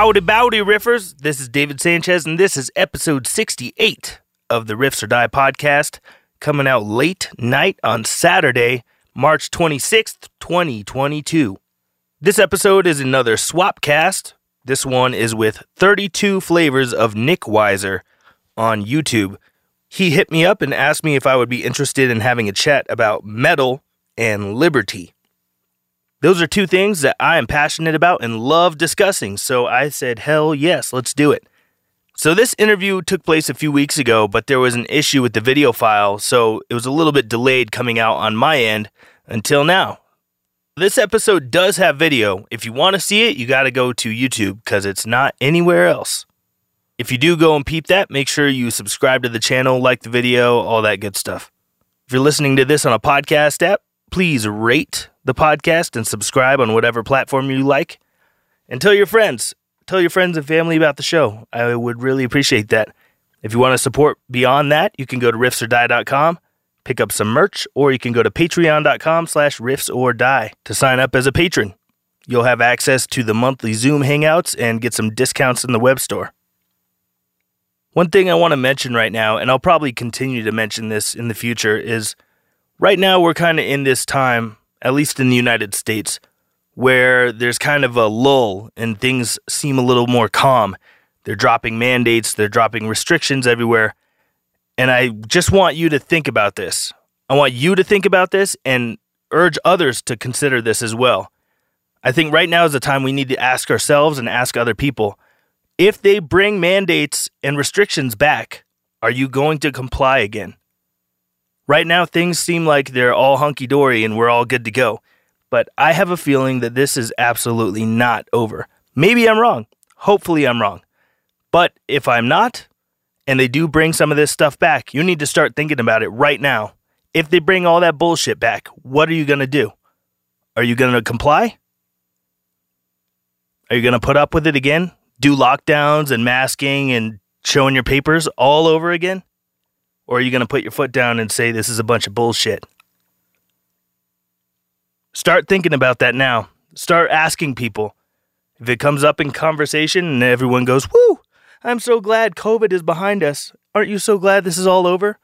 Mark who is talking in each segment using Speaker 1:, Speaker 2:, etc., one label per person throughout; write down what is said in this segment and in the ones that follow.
Speaker 1: Howdy, bowdy, riffers. This is David Sanchez, and this is episode 68 of the Riffs or Die podcast, coming out late night on Saturday, March 26th, 2022. This episode is another swap cast. This one is with 32 flavors of Nick Weiser on YouTube. He hit me up and asked me if I would be interested in having a chat about metal and liberty. Those are two things that I am passionate about and love discussing, so I said, hell yes, let's do it. So, this interview took place a few weeks ago, but there was an issue with the video file, so it was a little bit delayed coming out on my end until now. This episode does have video. If you want to see it, you got to go to YouTube because it's not anywhere else. If you do go and peep that, make sure you subscribe to the channel, like the video, all that good stuff. If you're listening to this on a podcast app, please rate the podcast and subscribe on whatever platform you like. And tell your friends, tell your friends and family about the show. I would really appreciate that. If you want to support beyond that, you can go to riffsordie.com, pick up some merch, or you can go to patreon.com slash riffsordie to sign up as a patron. You'll have access to the monthly Zoom hangouts and get some discounts in the web store. One thing I want to mention right now, and I'll probably continue to mention this in the future, is right now we're kind of in this time, at least in the United States, where there's kind of a lull and things seem a little more calm. They're dropping mandates, they're dropping restrictions everywhere. And I just want you to think about this. I want you to think about this and urge others to consider this as well. I think right now is the time we need to ask ourselves and ask other people if they bring mandates and restrictions back, are you going to comply again? Right now, things seem like they're all hunky dory and we're all good to go. But I have a feeling that this is absolutely not over. Maybe I'm wrong. Hopefully, I'm wrong. But if I'm not, and they do bring some of this stuff back, you need to start thinking about it right now. If they bring all that bullshit back, what are you going to do? Are you going to comply? Are you going to put up with it again? Do lockdowns and masking and showing your papers all over again? Or are you going to put your foot down and say this is a bunch of bullshit? Start thinking about that now. Start asking people. If it comes up in conversation and everyone goes, Woo, I'm so glad COVID is behind us. Aren't you so glad this is all over?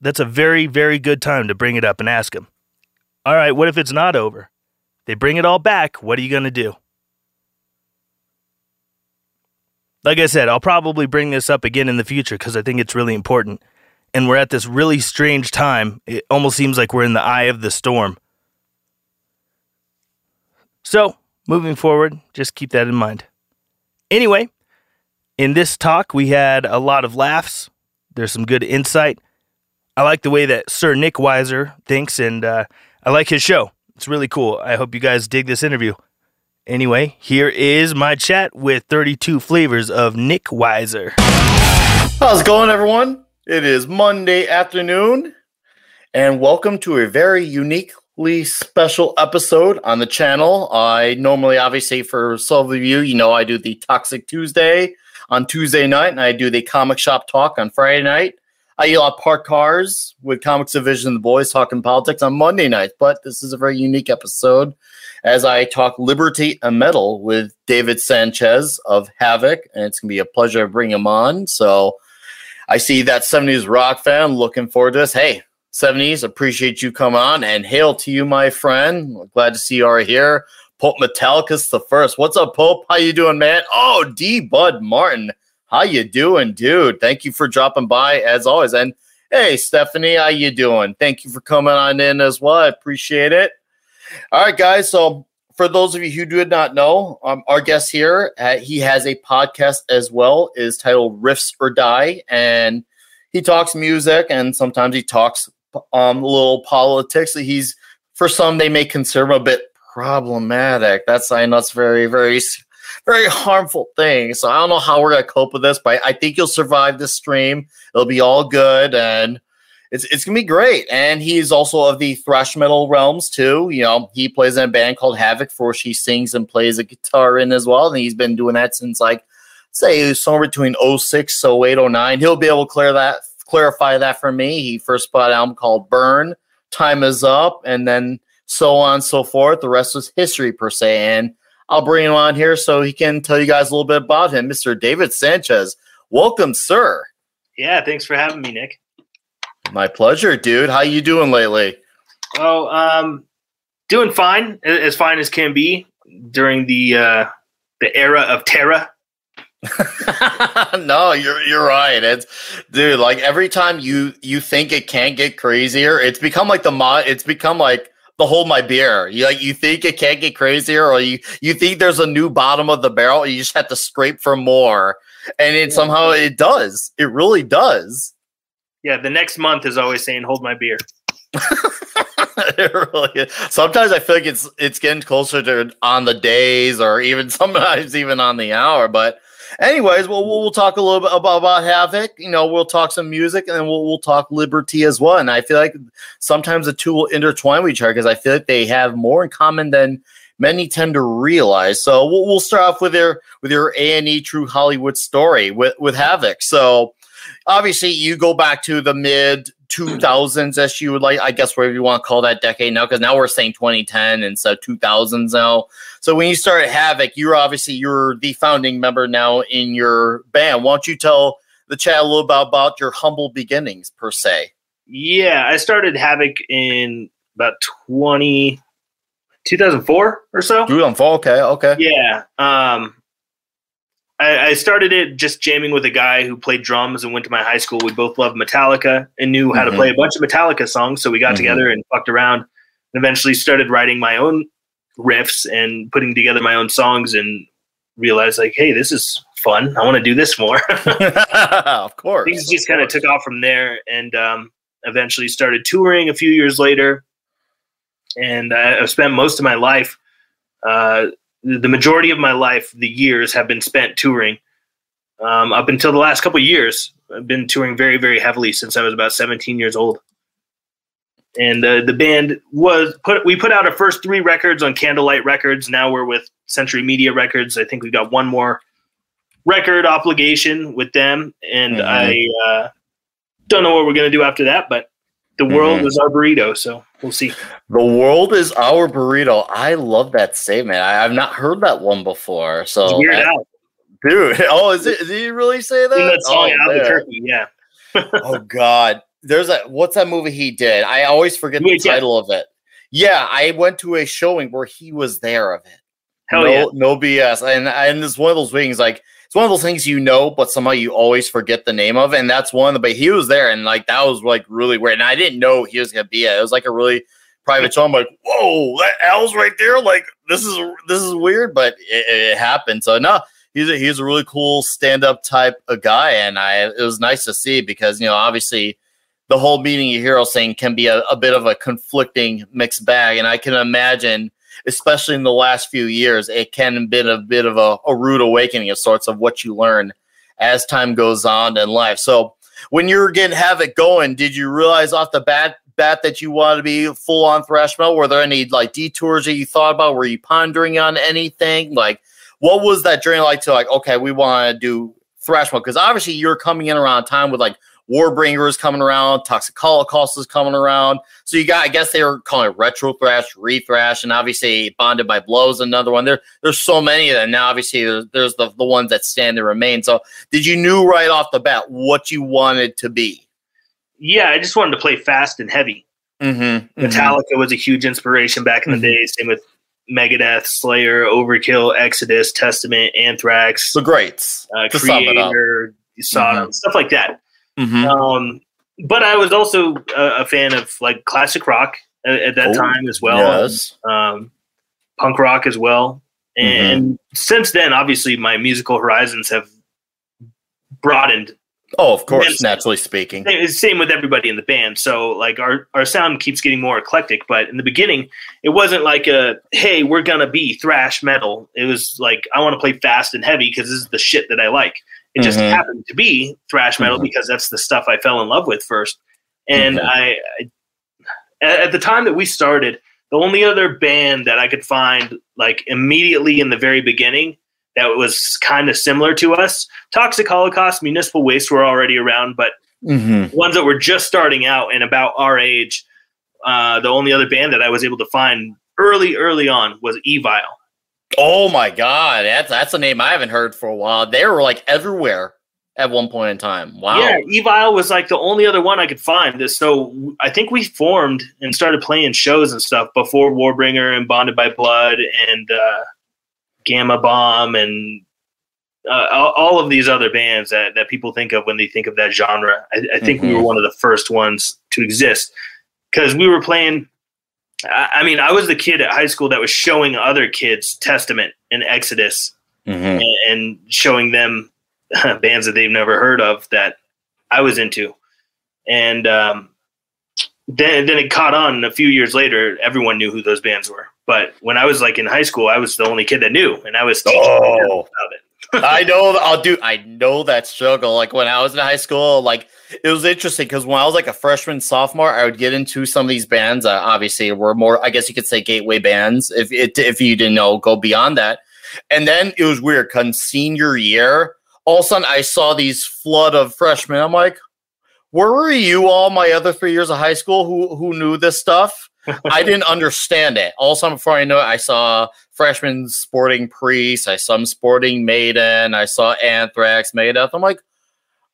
Speaker 1: That's a very, very good time to bring it up and ask them. All right, what if it's not over? They bring it all back. What are you going to do? Like I said, I'll probably bring this up again in the future because I think it's really important. And we're at this really strange time. It almost seems like we're in the eye of the storm. So, moving forward, just keep that in mind. Anyway, in this talk, we had a lot of laughs. There's some good insight. I like the way that Sir Nick Weiser thinks, and uh, I like his show. It's really cool. I hope you guys dig this interview. Anyway, here is my chat with 32 flavors of Nick Weiser.
Speaker 2: How's it going, everyone? It is Monday afternoon, and welcome to a very uniquely special episode on the channel. I normally, obviously, for some of you, you know, I do the Toxic Tuesday on Tuesday night, and I do the Comic Shop Talk on Friday night. I yell at park cars with Comics Division and the boys talking politics on Monday nights, but this is a very unique episode as I talk liberty and metal with David Sanchez of Havok, and it's gonna be a pleasure to bring him on. So I see that 70s rock fan looking forward to this. Hey, 70s. Appreciate you coming on and hail to you, my friend. Glad to see you are here. Pope Metallicus the first. What's up, Pope? How you doing, man? Oh, D Bud Martin. How you doing, dude? Thank you for dropping by as always. And hey, Stephanie, how you doing? Thank you for coming on in as well. I appreciate it. All right, guys. So for those of you who do not know, um, our guest here, uh, he has a podcast as well, is titled Riffs or Die, and he talks music and sometimes he talks um, little politics he's for some they may consider him a bit problematic. That's I know it's very very very harmful thing. So I don't know how we're gonna cope with this, but I think you'll survive this stream. It'll be all good and. It's, it's gonna be great, and he's also of the thrash metal realms too. You know, he plays in a band called Havok, for he sings and plays a guitar in as well, and he's been doing that since like say somewhere between 06, 08, 09. He'll be able to clear that clarify that for me. He first put out an album called Burn, Time Is Up, and then so on and so forth. The rest was history per se. And I'll bring him on here so he can tell you guys a little bit about him, Mr. David Sanchez. Welcome, sir.
Speaker 1: Yeah, thanks for having me, Nick.
Speaker 2: My pleasure, dude. How you doing lately?
Speaker 1: Oh, um, doing fine, as fine as can be during the uh, the era of Terra.
Speaker 2: no, you're you're right. It's dude, like every time you you think it can't get crazier, it's become like the mod. It's become like the hold my beer. You like you think it can't get crazier, or you you think there's a new bottom of the barrel. You just have to scrape for more, and it somehow it does. It really does.
Speaker 1: Yeah, the next month is always saying hold my beer.
Speaker 2: Sometimes I feel like it's it's getting closer to on the days, or even sometimes even on the hour, but anyways, well, we'll, we'll talk a little bit about, about Havok. You know, we'll talk some music and then we'll, we'll talk Liberty as well. And I feel like sometimes the two will intertwine with each other because I feel like they have more in common than many tend to realize. So we'll, we'll start off with your with your A and E True Hollywood story with with Havok. So obviously, you go back to the mid 2000s, as you would like, I guess, whatever you want to call that decade now, because now we're saying 2010 and so 2000s now. So when you started Havok, you're obviously you're the founding member now in your band. Why don't you tell the chat a little about, about your humble beginnings per se?
Speaker 1: Yeah, I started Havok in about 20, 2004 or so.
Speaker 2: 2004, okay, okay.
Speaker 1: Yeah. Um, I, I, started it just jamming with a guy who played drums and went to my high school. We both loved Metallica and knew how mm-hmm. to play a bunch of Metallica songs. So we got mm-hmm. together and fucked around and eventually started writing my own riffs and putting together my own songs and realized like, hey, this is fun. I want to do this more.
Speaker 2: of course.
Speaker 1: Things just kind of took off from there and um, eventually started touring a few years later. And I, have spent most of my life uh, the majority of my life, the years have been spent touring. Um, up until the last couple years, I've been touring very, very heavily since I was about 17 years old. And uh, the band was put. We put out our first three records on Candlelight Records. Now we're with Century Media Records. I think we've got one more record obligation with them, and mm-hmm. I uh, don't know what we're going to do after that. But the world mm-hmm. is our burrito, so we'll see.
Speaker 2: The world is our burrito. I love that statement. I, have not heard that one before. So,
Speaker 1: weird I,
Speaker 2: dude. Oh, is it? Did he really say that?
Speaker 1: In that song,
Speaker 2: oh,
Speaker 1: Albuquerque, yeah.
Speaker 2: oh God, there's a what's that movie he did? I always forget the title of it. Yeah, I went to a showing where he was there of it.
Speaker 1: Hell
Speaker 2: no,
Speaker 1: yeah,
Speaker 2: no BS. And and it's one of those things like it's one of those things you know, but somehow you always forget the name of. And that's one. of the, But he was there, and like that was like really weird. And I didn't know he was gonna be it. It was like a really private show. I'm like, whoa, that Al's right there. Like this is this is weird, but it, it happened. So no, he's a, he's a really cool stand up type of guy, and I it was nice to see because you know obviously the whole meeting you hear saying can be a, a bit of a conflicting mixed bag, and I can imagine especially in the last few years, it can be a bit of a, a rude awakening of sorts of what you learn as time goes on in life. So when you were getting Havok going, did you realize off the bat bat that you wanted to be full on thrash metal? Were there any like detours that you thought about? Were you pondering on anything? Like, what was that journey like to like? Okay, we want to do thrash metal because obviously you're coming in around time with like Warbringers coming around, Toxic Holocaust is coming around. So you got, I guess they were calling it retro thrash, rethrash, and obviously Bonded by Blood, another one. There, there's so many of them. Now, obviously, there's, there's the, the ones that stand and remain. So did you knew right off the bat what you wanted to be?
Speaker 1: Yeah, I just wanted to play fast and heavy.
Speaker 2: Mm-hmm,
Speaker 1: Metallica mm-hmm. was a huge inspiration back in the mm-hmm. day. Same with Megadeth, Slayer, Overkill, Exodus, Testament, Anthrax,
Speaker 2: the greats,
Speaker 1: uh, Kreator, Sodom, mm-hmm. stuff like that.
Speaker 2: Mm-hmm.
Speaker 1: Um, but I was also a, a, fan of like classic rock at, at that oh, time as well.
Speaker 2: Yes.
Speaker 1: Um, punk rock as well. And mm-hmm. since then, obviously, my musical horizons have broadened.
Speaker 2: Oh, of course, naturally speaking.
Speaker 1: Same with everybody in the band. So, like, our, our sound keeps getting more eclectic. But in the beginning, it wasn't like a, hey, we're going to be thrash metal. It was like, I want to play fast and heavy because this is the shit that I like. It just mm-hmm. happened to be thrash metal mm-hmm. because that's the stuff I fell in love with first. And mm-hmm. I, I, at the time that we started, the only other band that I could find like immediately in the very beginning that was kind of similar to us, Toxic Holocaust, Municipal Waste were already around, but
Speaker 2: mm-hmm.
Speaker 1: ones that were just starting out and about our age, uh, the only other band that I was able to find early, early on was Evile.
Speaker 2: Oh my god, that's that's a name I haven't heard for a while. They were like everywhere at one point in time. Wow.
Speaker 1: Yeah, Evile was like the only other one I could find. So I think we formed and started playing shows and stuff before Warbringer and Bonded by Blood and uh, Gama Bomb and uh, all of these other bands that, that people think of when they think of that genre. I, I think mm-hmm. we were one of the first ones to exist because we were playing. I, mean, I was the kid at high school that was showing other kids Testament and Exodus mm-hmm. and, and showing them bands that they've never heard of that I was into. And um, then, then it caught on a few years later. Everyone knew who those bands were. But when I was like in high school, I was the only kid that knew, and I was teaching oh. about it.
Speaker 2: I know. I'll do. I know that struggle. Like when I was in high school, like it was interesting because when I was like a freshman, sophomore, I would get into some of these bands. Uh, obviously, were more. I guess you could say gateway bands. If it, if you didn't know, go beyond that. And then it was weird. Come senior year, all of a sudden I saw these flood of freshmen. I'm like, where were you all my other three years of high school who who knew this stuff? I didn't understand it. All of before I know it, I saw freshmen sporting Priest. I saw sporting Maiden. I saw Anthrax, Maiden. I'm like,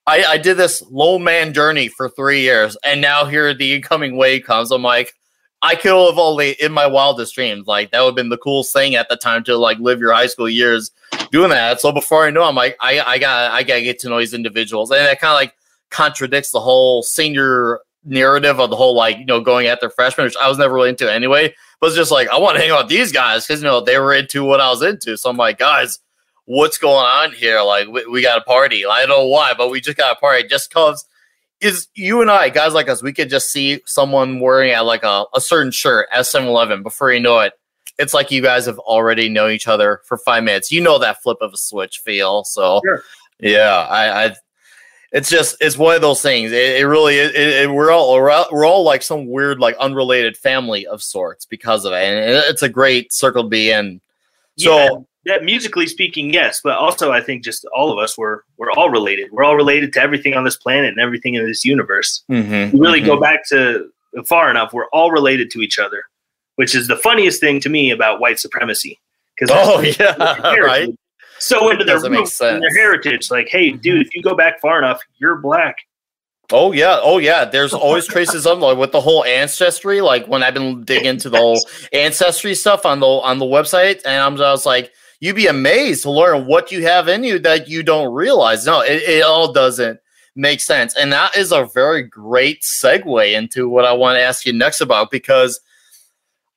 Speaker 2: I, I did this low man journey for three years, and now here the incoming wave comes. I'm like, I could have only in my wildest dreams. Like that would have been the coolest thing at the time to like live your high school years doing that. So before I know, I'm like, I I got I gotta get to know these individuals, and it kind of like contradicts the whole senior narrative of the whole like you know going after freshmen, which I was never really into anyway. But it's just like I want to hang out with these guys because you know they were into what I was into. So I'm like, guys, what's going on here? Like we, we got a party. I don't know why, but we just got a party just because is you and I, guys like us, we could just see someone wearing at like a, a certain shirt at 7 Eleven before you know it. It's like you guys have already known each other for five minutes. You know that flip of a switch feel. So, sure. yeah, I, I it's just it's one of those things. It, it really it, it, we're all we're all, we're all like some weird like unrelated family of sorts because of it, and it's a great circle to be in. So. Yeah,
Speaker 1: that musically speaking, yes, but also I think just all of us were we're all related. We're all related to everything on this planet and everything in this universe. Mm-hmm, we really mm-hmm. go back to far enough. We're all related to each other, which is the funniest thing to me about white supremacy.
Speaker 2: Because oh yeah, right
Speaker 1: so into their roots and their heritage. Like, hey, dude, mm-hmm. if you go back far enough, you're black.
Speaker 2: Oh yeah, oh yeah. There's always traces of like with the whole ancestry. Like when I've been digging into the whole ancestry stuff on the on the website, and I'm just like, you'd be amazed to learn what you have in you that you don't realize. No, it, it all doesn't make sense, and that is a very great segue into what I want to ask you next about because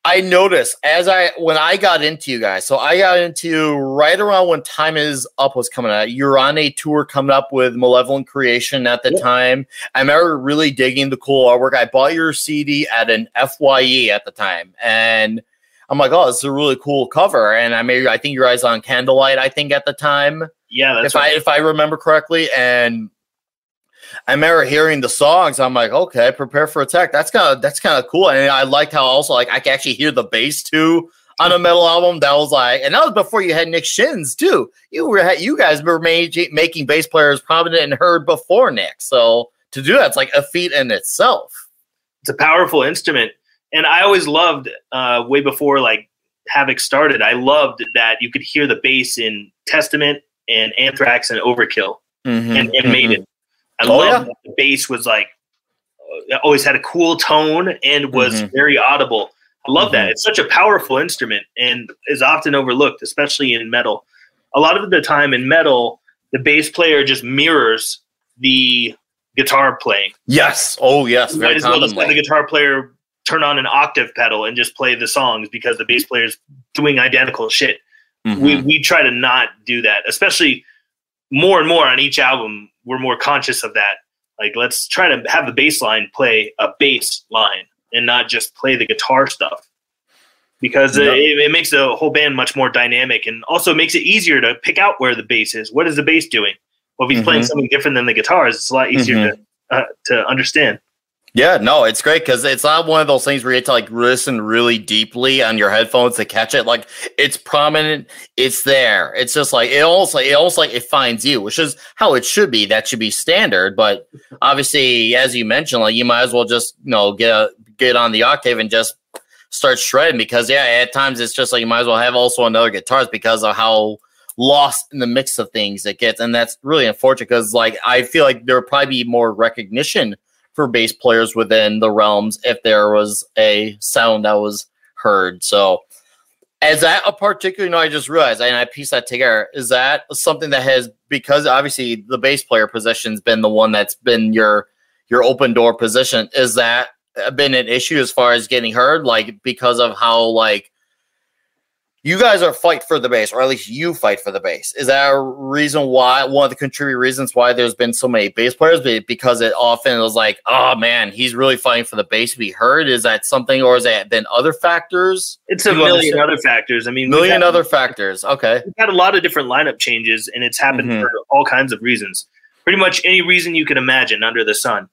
Speaker 2: I noticed as I when I got into you guys, so I got into right around when Time Is Up was coming out. You're on a tour coming up with Malevolent Creation at the yeah. time. I remember really digging the cool artwork. I bought your CD at an FYE at the time, and I'm like, oh, this is a really cool cover. And I maybe I think your eyes on Candlelight, I think at the time.
Speaker 1: Yeah,
Speaker 2: if right. I if I remember correctly, and I remember hearing the songs. I'm like, okay, prepare for attack. That's kind of that's kind of cool. And I liked how also like I can actually hear the bass too on a metal album. That was like, and that was before you had Nick Shins too. You were you guys were made, making bass players prominent and heard before Nick. So to do that's like a feat in itself.
Speaker 1: It's a powerful instrument, and I always loved uh, way before like Havok started. I loved that you could hear the bass in Testament and Anthrax and Overkill mm-hmm, and, and mm-hmm. Maiden. I oh, love yeah? the bass was like uh, always had a cool tone and was mm-hmm. very audible. I love mm-hmm. that. It's such a powerful instrument and is often overlooked, especially in metal. A lot of the time in metal, the bass player just mirrors the guitar playing.
Speaker 2: Yes. Oh, yes.
Speaker 1: You very well just the guitar player turn on an octave pedal and just play the songs because the bass player is doing identical shit. Mm-hmm. We we try to not do that, especially more and more on each album we're more conscious of that. Like, let's try to have the bass line play a bass line and not just play the guitar stuff because it, it, makes the whole band much more dynamic and also makes it easier to pick out where the bass is. What is the bass doing? Well, if he's mm-hmm. playing something different than the guitars, it's a lot easier mm-hmm. to uh, to understand.
Speaker 2: Yeah, no, it's great because it's not one of those things where you have to like listen really deeply on your headphones to catch it. Like it's prominent, it's there. It's just like it almost it almost like it finds you, which is how it should be. That should be standard. But obviously, as you mentioned, like you might as well just you know get a, get on the octave and just start shredding because yeah, at times it's just like you might as well have also another guitarist because of how lost in the mix of things it gets, and that's really unfortunate because like I feel like there would probably be more recognition for bass players within the realms if there was a sound that was heard. So is that a particular? You know, I just realized, and I pieced that together. Is that something that has because obviously the bass player position's been the one that's been your your open door position? Is that been an issue as far as getting heard, like because of how like you guys are fight for the base, or at least you fight for the base. Is that a reason why one of the contributing reasons why there's been so many bass players? Because it often was like, oh man, he's really fighting for the base to be heard. Is that something, or has that been other factors?
Speaker 1: It's a million understand? other factors. I mean,
Speaker 2: million had, other factors. Okay,
Speaker 1: we've had a lot of different lineup changes, and it's happened mm-hmm. for all kinds of reasons. Pretty much any reason you can imagine under the sun.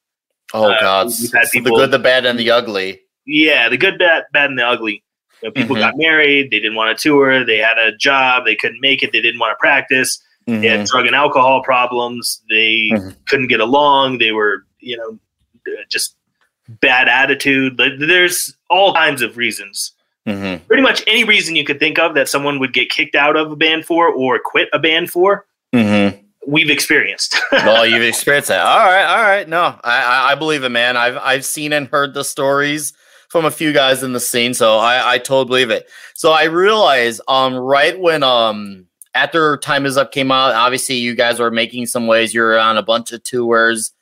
Speaker 2: Oh uh, God, we've had people, the good, the bad, and the ugly.
Speaker 1: Yeah, the good, bad, bad, and the ugly. You know, people mm-hmm. got married, they didn't want to tour, they had a job, they couldn't make it, they didn't want to practice. Mm-hmm. They had mm-hmm. drug and alcohol problems, they mm-hmm. couldn't get along, they were, you know, just bad attitude. There's all kinds of reasons. Mm-hmm. Pretty much any reason you could think of that someone would get kicked out of a band for or quit a band for. Mm-hmm. We've experienced.
Speaker 2: well, you've experienced that. All right, all right. No, I, I believe it, man. I've I've seen and heard the stories from a few guys in the scene, so I, I totally believe it. So I realized um right when um after Time Is Up came out, obviously you guys were making some waves. You're on a bunch of tours.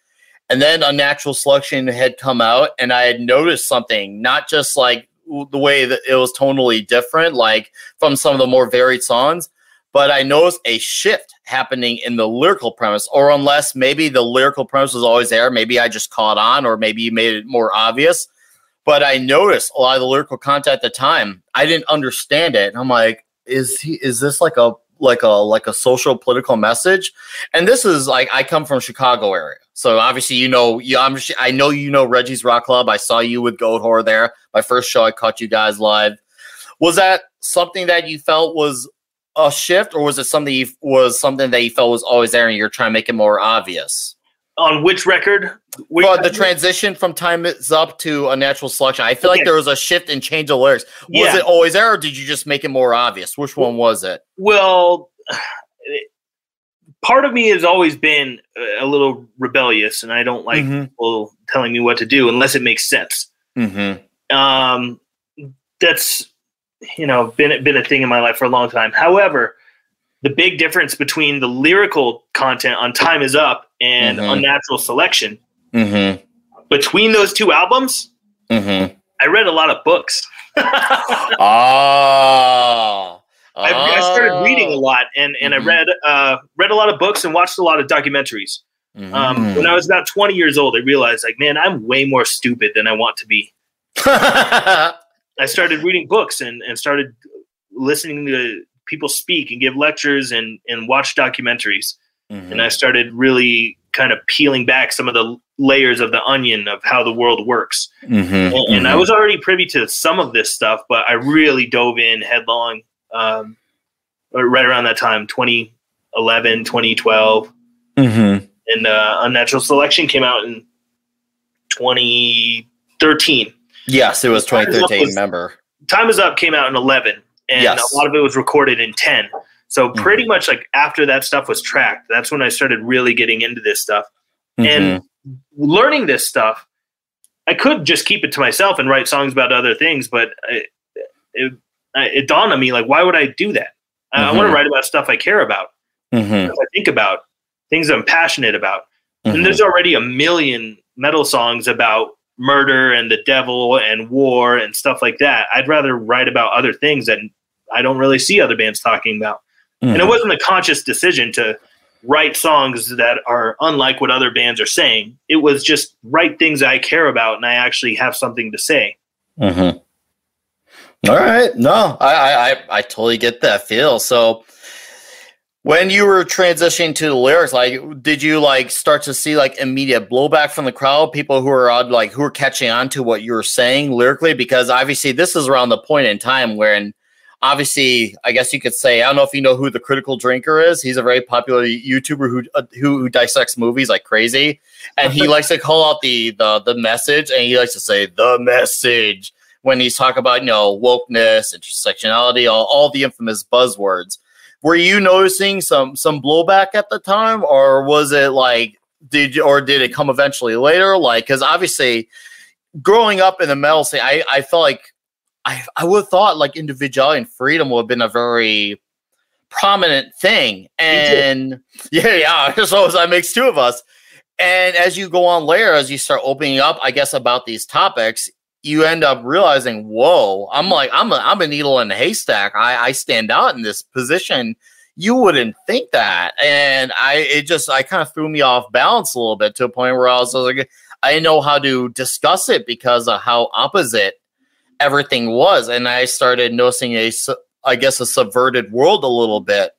Speaker 2: And then Unnatural Selection had come out, and I had noticed something, not just like the way that it was totally different, like from some of the more varied songs, but I noticed a shift happening in the lyrical premise, or unless maybe the lyrical premise was always there, maybe I just caught on, or maybe you made it more obvious. But I noticed a lot of the lyrical content at the time. I didn't understand it. And I'm like, is he is this like a like a like a social political message? And this is like I come from Chicago area. So obviously you know you I'm I know you know Reggie's Rock Club. I saw you with Goatwhore there. My first show I caught you guys live. Was that something that you felt was a shift or was it something you, was something that you felt was always there and you're trying to make it more obvious?
Speaker 1: On which record?
Speaker 2: Which well, the transition from Time Is Up to Unnatural Selection. I feel okay. like there was a shift and change of lyrics. Was yeah. it always there, or did you just make it more obvious? Which one was it?
Speaker 1: Well, part of me has always been a little rebellious, and I don't like mm-hmm. people telling me what to do unless it makes sense. Mm-hmm. Um, that's you know been been a thing in my life for a long time. However, the big difference between the lyrical content on Time Is Up and mm-hmm. Unnatural Selection. Mm-hmm. Between those two albums, mm-hmm. I read a lot of books. oh. I, I, started reading a lot, and, and I mm-hmm. read uh, read a lot of books and watched a lot of documentaries. Um, mm-hmm. when I was about twenty years old, I realized, like, man, I'm way more stupid than I want to be. I started reading books and, and started listening to people speak and give lectures and and watch documentaries. Mm-hmm. And I started really kind of peeling back some of the layers of the onion of how the world works. Mm-hmm. And, and mm-hmm. I was already privy to some of this stuff, but I really dove in headlong um, right around that time, 2011, 2012. Mm-hmm. And uh, Unnatural Selection came out in 2013.
Speaker 2: Yes, it was 2013. remember,
Speaker 1: Time is Up came out in 11 and yes. a lot of it was recorded in 10 so mm-hmm. pretty much like after that stuff was tracked that's when i started really getting into this stuff mm-hmm. and learning this stuff i could just keep it to myself and write songs about other things but it, it, it dawned on me like why would i do that mm-hmm. i want to write about stuff i care about mm-hmm. i think about things i'm passionate about and mm-hmm. there's already a million metal songs about murder and the devil and war and stuff like that. I'd rather write about other things that I don't really see other bands talking about. Mm-hmm. And it mm-hmm. wasn't a conscious decision to write songs that are unlike what other bands are saying. It was just write things I care about and I actually have something to say.
Speaker 2: Mm-hmm. All right. No, I, I, I totally get that feel. So when you were transitioning to the lyrics, like, did you like start to see like immediate blowback from the crowd? People who are like who are catching on to what you were saying lyrically, because obviously this is around the point in time when obviously, I guess you could say, I don't know if you know who the Critical Drinker is. He's a very popular YouTuber who uh, who, who dissects movies like crazy, and he likes to call out the the the message, and he likes to say the message when he's talking about you know wokeness, intersectionality, all, all the infamous buzzwords. Were you noticing some some blowback at the time, or was it like did you, or did it come eventually later? Like, because obviously, growing up in the metal scene, I I felt like I I would have thought like individuality and freedom would have been a very prominent thing, and yeah, yeah. So that makes two of us. And as you go on later, as you start opening up, I guess about these topics, you end up realizing, whoa, I'm like, I'm a, I'm a needle in a haystack. I, I stand out in this position. You wouldn't think that. And I, it just, I kind of threw me off balance a little bit to a point where I was, I was like, I didn't know how to discuss it because of how opposite everything was. And I started noticing a, I guess, a subverted world a little bit.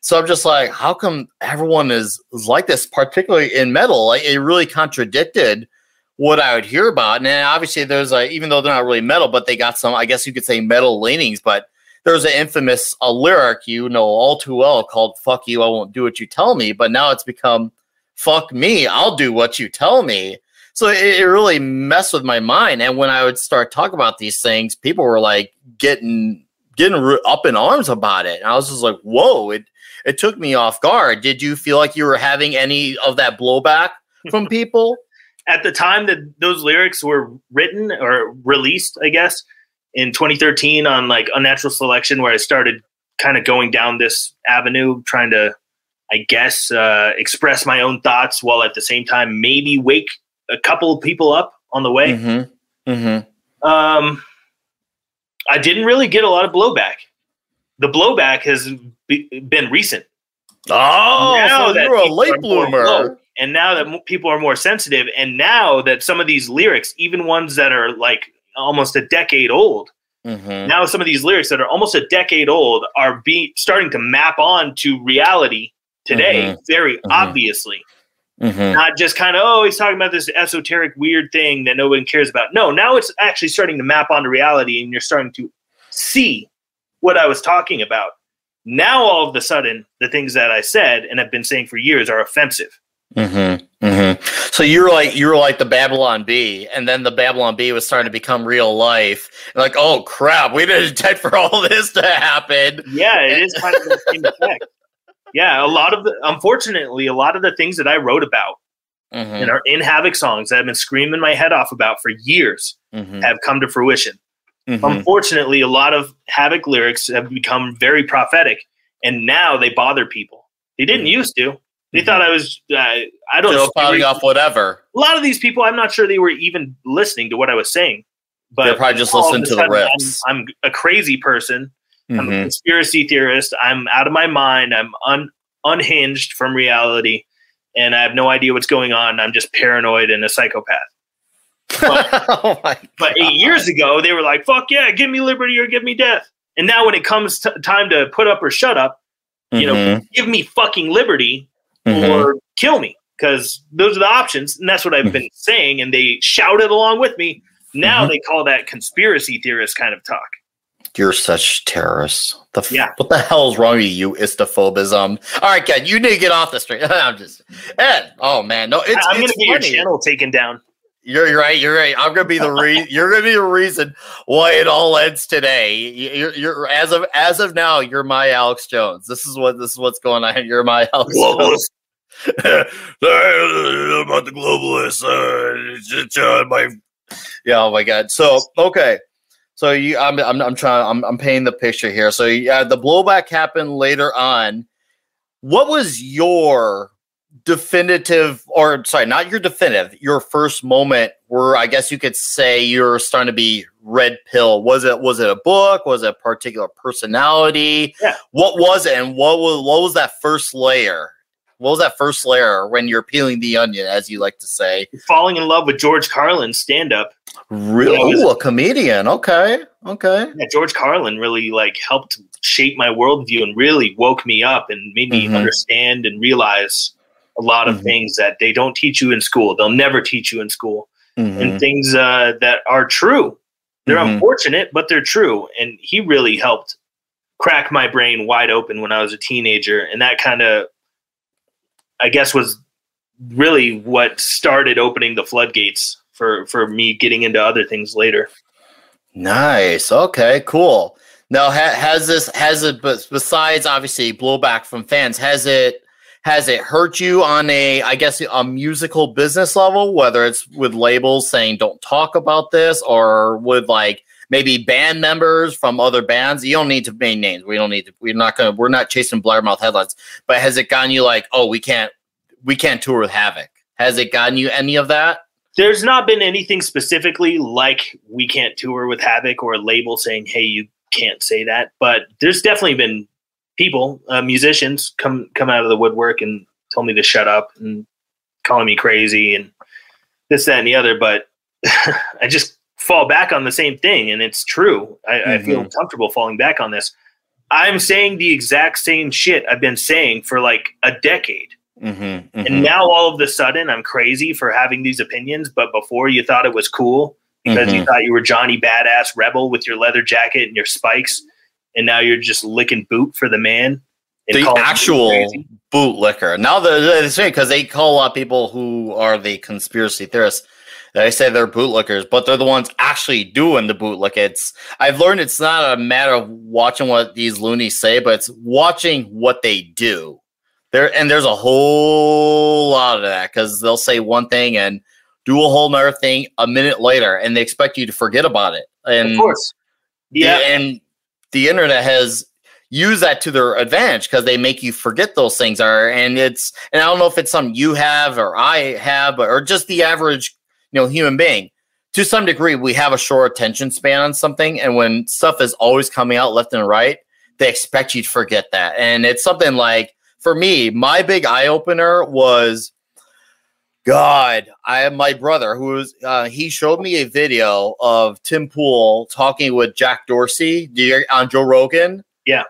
Speaker 2: So I'm just like, how come everyone is, is like this, particularly in metal? Like, it really contradicted what I would hear about. And then obviously there's a, even though they're not really metal, but they got some, I guess you could say metal leanings, but there's an infamous a lyric you know all too well called fuck you, I won't do what you tell me. But now it's become fuck me, I'll do what you tell me. So it, it really messed with my mind. And when I would start talking about these things, people were like getting getting up in arms about it. And I was just like, whoa, it it took me off guard. Did you feel like you were having any of that blowback from people?
Speaker 1: at the time that those lyrics were written or released, I guess, in 2013 on like Unnatural Selection, where I started kind of going down this avenue, trying to, I guess, uh, express my own thoughts while at the same time maybe wake a couple of people up on the way.
Speaker 2: Mm-hmm. Mm-hmm.
Speaker 1: Um, I didn't really get a lot of blowback. The blowback has be- been recent.
Speaker 2: Oh, now so you're a late bloomer
Speaker 1: and now that people are more sensitive and now that some of these lyrics even ones that are like almost a decade old mm-hmm. now some of these lyrics that are almost a decade old are being starting to map on to reality today mm-hmm. very mm-hmm. obviously mm-hmm. not just kind of oh he's talking about this esoteric weird thing that no one cares about no now it's actually starting to map onto reality and you're starting to see what i was talking about now all of a sudden the things that i said and have been saying for years are offensive
Speaker 2: Mm-hmm, mm-hmm. So you're like you're like the Babylon Bee, and then the Babylon Bee was starting to become real life. Like, oh crap, we didn't intend for all this to happen.
Speaker 1: Yeah, it is kind of the same effect. Yeah, a lot of the unfortunately, a lot of the things that I wrote about mm-hmm. and are in Havok songs that I've been screaming my head off about for years mm-hmm. have come to fruition. Mm-hmm. Unfortunately, a lot of Havok lyrics have become very prophetic, and now they bother people. They didn't mm-hmm. used to. They mm-hmm. thought I was, uh, I don't Just
Speaker 2: know. Spouting off whatever.
Speaker 1: A lot of these people, I'm not sure they were even listening to what I was saying. But
Speaker 2: they're probably just listening to the riffs.
Speaker 1: I'm, I'm, a crazy person. Mm-hmm. I'm a mm-hmm. conspiracy theorist. I'm out of my mind. I'm un, unhinged from reality. And I have no idea what's going on. I'm just paranoid and a psychopath. But, oh but eight years ago, they were like, fuck yeah, give me liberty or give me death. And now when it comes to time to put up or shut up, you mm-hmm. know, give me fucking liberty mm-hmm. or kill me because those are the options. And that's what I've mm-hmm. been saying. And they shouted along with me. Now mm-hmm. they call that conspiracy theorist kind of talk.
Speaker 2: You're such terrorists. The f- yeah. What the hell is wrong with you, istophobism? All right, Ken, you need to get off the street. I'm just Ed. Oh man, no, it's.
Speaker 1: I'm
Speaker 2: it's
Speaker 1: gonna get your channel taken down.
Speaker 2: You're right. You're right. I'm gonna be the re- you're gonna be the reason why it all ends today. You're, you're as of as of now. You're my Alex Jones. This is what this is what's going on. You're my Alex Jones. about the globalists. Uh, my yeah. Oh my god. So okay. So you, I'm, I'm, I'm trying. I'm, I'm painting the picture here. So yeah, the blowback happened later on. What was your definitive or sorry not your definitive your first moment where i guess you could say you're starting to be red pill was it was it a book was it a particular personality
Speaker 1: yeah.
Speaker 2: what was it and what was what was that first layer what was that first layer when you're peeling the onion as you like to say
Speaker 1: falling in love with george carlin stand up
Speaker 2: really Ooh, a comedian okay okay
Speaker 1: yeah george carlin really like helped shape my worldview and really woke me up and made me mm-hmm. understand and realize a lot of mm-hmm. things that they don't teach you in school. They'll never teach you in school, mm-hmm. and things uh, that are true. They're mm-hmm. unfortunate, but they're true. And he really helped crack my brain wide open when I was a teenager, and that kind of, I guess, was really what started opening the floodgates for for me getting into other things later.
Speaker 2: Nice. Okay. Cool. Now, ha- has this has it? But besides obviously blowback from fans, has it has it hurt you on a I guess a musical business level? Whether it's with labels saying don't talk about this, or with like maybe band members from other bands. You don't need to name names. We don't need to. We're not gonna. We're not chasing blabbermouth headlines. But has it gotten you like, oh, we can't, we can't tour with Havok? Has it gotten you any of that?
Speaker 1: There's not been anything specifically like we can't tour with Havok or a label saying, hey, you can't say that. But there's definitely been people, uh, musicians, come come out of the woodwork and tell me to shut up and calling me crazy and this, that, and the other. But I just fall back on the same thing, and it's true. I, mm-hmm. I feel mm-hmm. comfortable falling back on this. I'm saying the exact same shit I've been saying for like a decade. Mm-hmm, mm-hmm. And now all of a sudden I'm crazy for having these opinions, but before you thought it was cool because mm-hmm. you thought you were Johnny Badass Rebel with your leather jacket and your spikes, and now you're just licking boot for the man.
Speaker 2: The actual boot licker. Now the it's because they call a lot of people who are the conspiracy theorists they say they're bootlickers, but they're the ones actually doing the bootlick. It's I've learned it's not a matter of watching what these loonies say, but it's watching what they do. There and there's a whole lot of that because they'll say one thing and do a whole nother thing a minute later, and they expect you to forget about it. And
Speaker 1: of course,
Speaker 2: yeah, the, and the internet has use that to their advantage because they make you forget those things are and it's and i don't know if it's something you have or i have or just the average you know human being. To some degree we have a short attention span on something and when stuff is always coming out left and right they expect you to forget that. And it's something like for me my big eye opener was god i have my brother who was uh, he showed me a video of tim pool talking with jack dorsey on joe rogan?
Speaker 1: Yeah.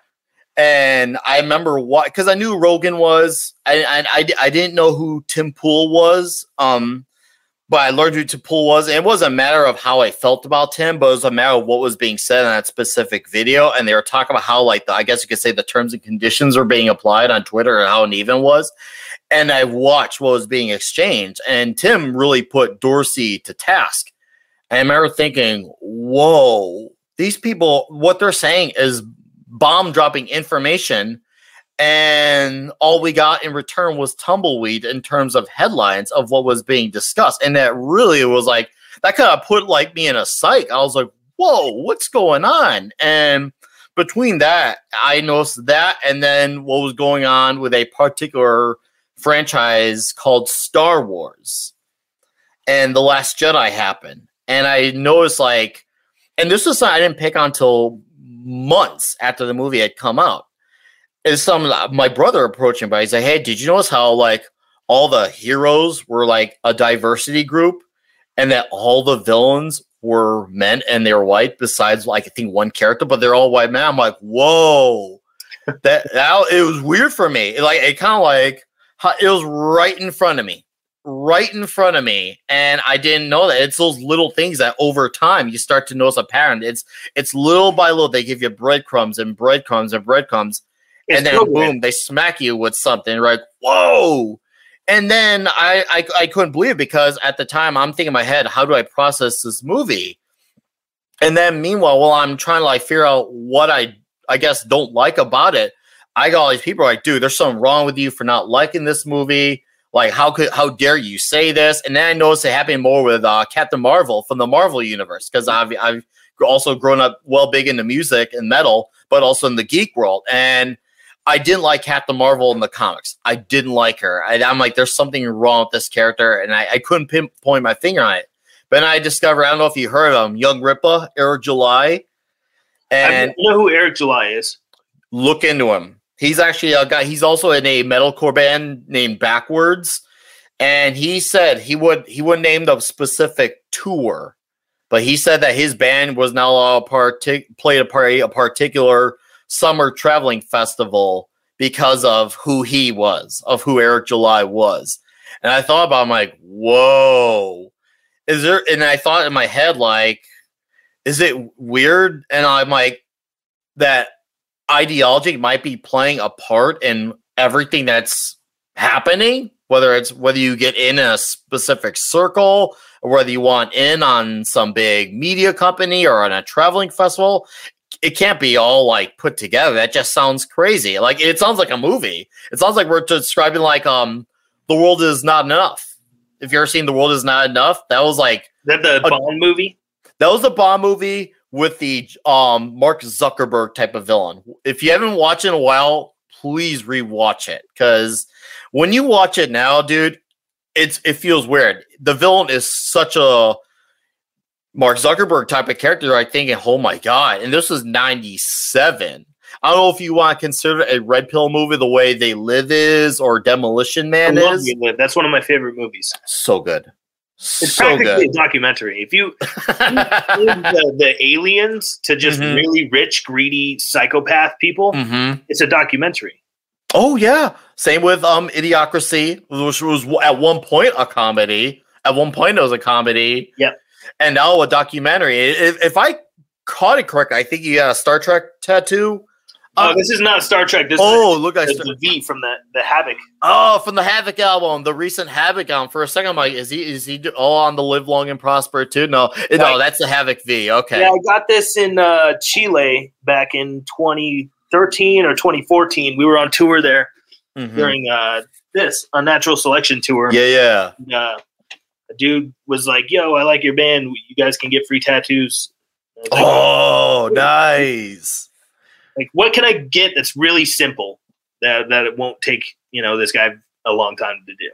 Speaker 2: And I remember what because I knew Rogan was, and I, I, I, didn't know who Tim Pool was. Um, but I learned who Pool was. It wasn't a matter of how I felt about Tim, but it was a matter of what was being said in that specific video. And they were talking about how, like, the, I guess you could say the terms and conditions were being applied on Twitter and how uneven was. And I watched what was being exchanged. And Tim really put Dorsey to task. And I remember thinking, whoa, these people, what they're saying is bomb dropping information and all we got in return was tumbleweed in terms of headlines of what was being discussed. And that really was like that kind of put like me in a psych. I was like whoa what's going on? And between that i noticed that and then what was going on with a particular franchise called star wars and the last jedi happened. And i noticed like and this was something i didn't pick on until months after the movie had come out is some uh, my brother approaching by. He's like, "Hey, did you notice how like all the heroes were like a diversity group, and that all the villains were men and they were white, besides like I think one character, but they're all white men." I'm like, "Whoa." that, that it was weird for me. It, like it kind of like it was right in front of me, right in front of me, and I didn't know that. It's those little things that over time you start to notice a pattern. It's it's little by little they give you breadcrumbs and breadcrumbs and breadcrumbs, it's and then boom, they smack you with something. Like, whoa. And then I, I I couldn't believe it because at the time I'm thinking in my head, how do I process this movie? And then meanwhile, while I'm trying to like figure out what I I guess don't like about it, I got all these people like, dude, there's something wrong with you for not liking this movie. Like, how could how dare you say this? And then I noticed it happening more with uh, Captain Marvel from the Marvel universe because I've I've also grown up well big into music and metal, but also in the geek world. And I didn't like Captain Marvel in the comics. I didn't like her. I, am like, there's something wrong with this character, and I, I couldn't pinpoint my finger on it. But then I discovered, I don't know if you heard of him, Young Rippa, Eric July.
Speaker 1: And I know who Eric July is.
Speaker 2: Look into him. He's actually a guy, he's also in a metalcore band named BackWordz. And he said he would he would name the specific tour, but he said that his band was now a partic- played a, part, a particular summer traveling festival because of who he was, of who Eric July was. And I thought about, I'm like, whoa, is there? And I thought in my head, like, is it weird? And I'm like, that ideology might be playing a part in everything that's happening Whether it's whether you get in a specific circle or whether you want in on some big media company or on a traveling festival, it can't be all like put together. That just sounds crazy. Like it sounds like a movie. It sounds like we're describing like um the world is not enough. If you're seeing the world is not enough, that was like
Speaker 1: that the
Speaker 2: A-
Speaker 1: Bond movie.
Speaker 2: that was the Bond movie with the um Mark Zuckerberg type of villain. If you haven't watched it in a while, please rewatch it because when you watch it now, dude, it's it feels weird. The villain is such a Mark Zuckerberg type of character. I think, and oh my god! And this was '97. I don't know if you want to consider a red pill movie the way They Live is or Demolition Man
Speaker 1: I
Speaker 2: is.
Speaker 1: Live. That's one of my favorite movies.
Speaker 2: So good,
Speaker 1: It's
Speaker 2: so
Speaker 1: practically
Speaker 2: good.
Speaker 1: a documentary. If you the, the aliens to just
Speaker 2: Mhm.
Speaker 1: really rich, greedy psychopath people,
Speaker 2: hmm
Speaker 1: it's a documentary.
Speaker 2: Oh yeah, same with um Idiocracy, which was at one point a comedy. At one point, it was a comedy.
Speaker 1: Yep.
Speaker 2: And now a documentary. If, if I caught it correct, I think you got a Star Trek tattoo.
Speaker 1: Oh,
Speaker 2: Uh,
Speaker 1: this is not Star Trek. This
Speaker 2: oh, look, I
Speaker 1: is the, V from the the Havok.
Speaker 2: oh from the Havok album, the recent Havok album. For a second, I'm like, is he is he all on the Live Long and Prosper too? No, no, that's the Havok V. Okay,
Speaker 1: Yeah, I got this in uh, Chile back in 2013 or 2014. We were on tour there
Speaker 2: Mhm.
Speaker 1: during uh, this Unnatural Selection tour.
Speaker 2: yeah, yeah.
Speaker 1: And, uh, a dude was like, "Yo, I like your band. You guys can get free tattoos." Like,
Speaker 2: Oh, nice.
Speaker 1: like, what can I get that's really simple that that it won't take you know this guy a long time to do?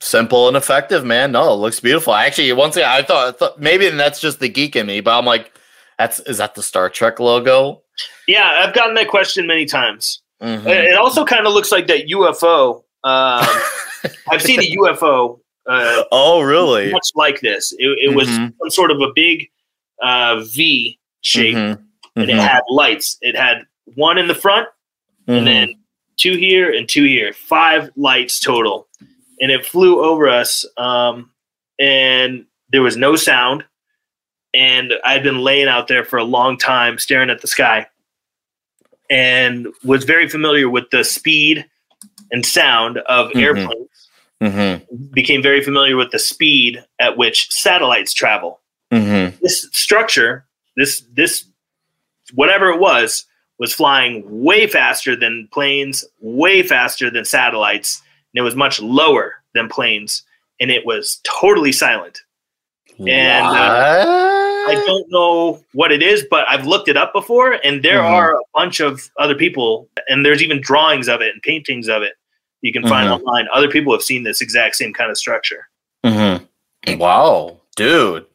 Speaker 2: Simple and effective, man. No, it looks beautiful. Actually, once again, I thought, I thought maybe that's just the geek in me, but I'm like, that's is that the Star Trek logo?
Speaker 1: Yeah, I've gotten that question many times.
Speaker 2: Mhm.
Speaker 1: It it also kind of looks like that UFO. Um, I've seen a UFO uh,
Speaker 2: oh, really?
Speaker 1: much like this. It, it was
Speaker 2: Mhm.
Speaker 1: some sort of a big uh, V shape,
Speaker 2: Mhm.
Speaker 1: and it
Speaker 2: Mhm.
Speaker 1: had lights. It had one in the front, and then two here and two here. Five lights total, and it flew over us. Um, and there was no sound, and I'd been laying out there for a long time, staring at the sky, and was very familiar with the speed and sound of
Speaker 2: Mhm.
Speaker 1: airplanes.
Speaker 2: Mhm.
Speaker 1: Became very familiar with the speed at which satellites travel.
Speaker 2: Mhm.
Speaker 1: This structure, this this whatever it was, was flying way faster than planes, way faster than satellites, and it was much lower than planes, and it was totally silent. And, uh, I don't know what it is, but I've looked it up before, and there
Speaker 2: Mhm.
Speaker 1: are a bunch of other people, and there's even drawings of it and paintings of it you can find
Speaker 2: Mhm.
Speaker 1: online. Other people have seen this exact same kind of structure.
Speaker 2: Mhm. Wow, dude,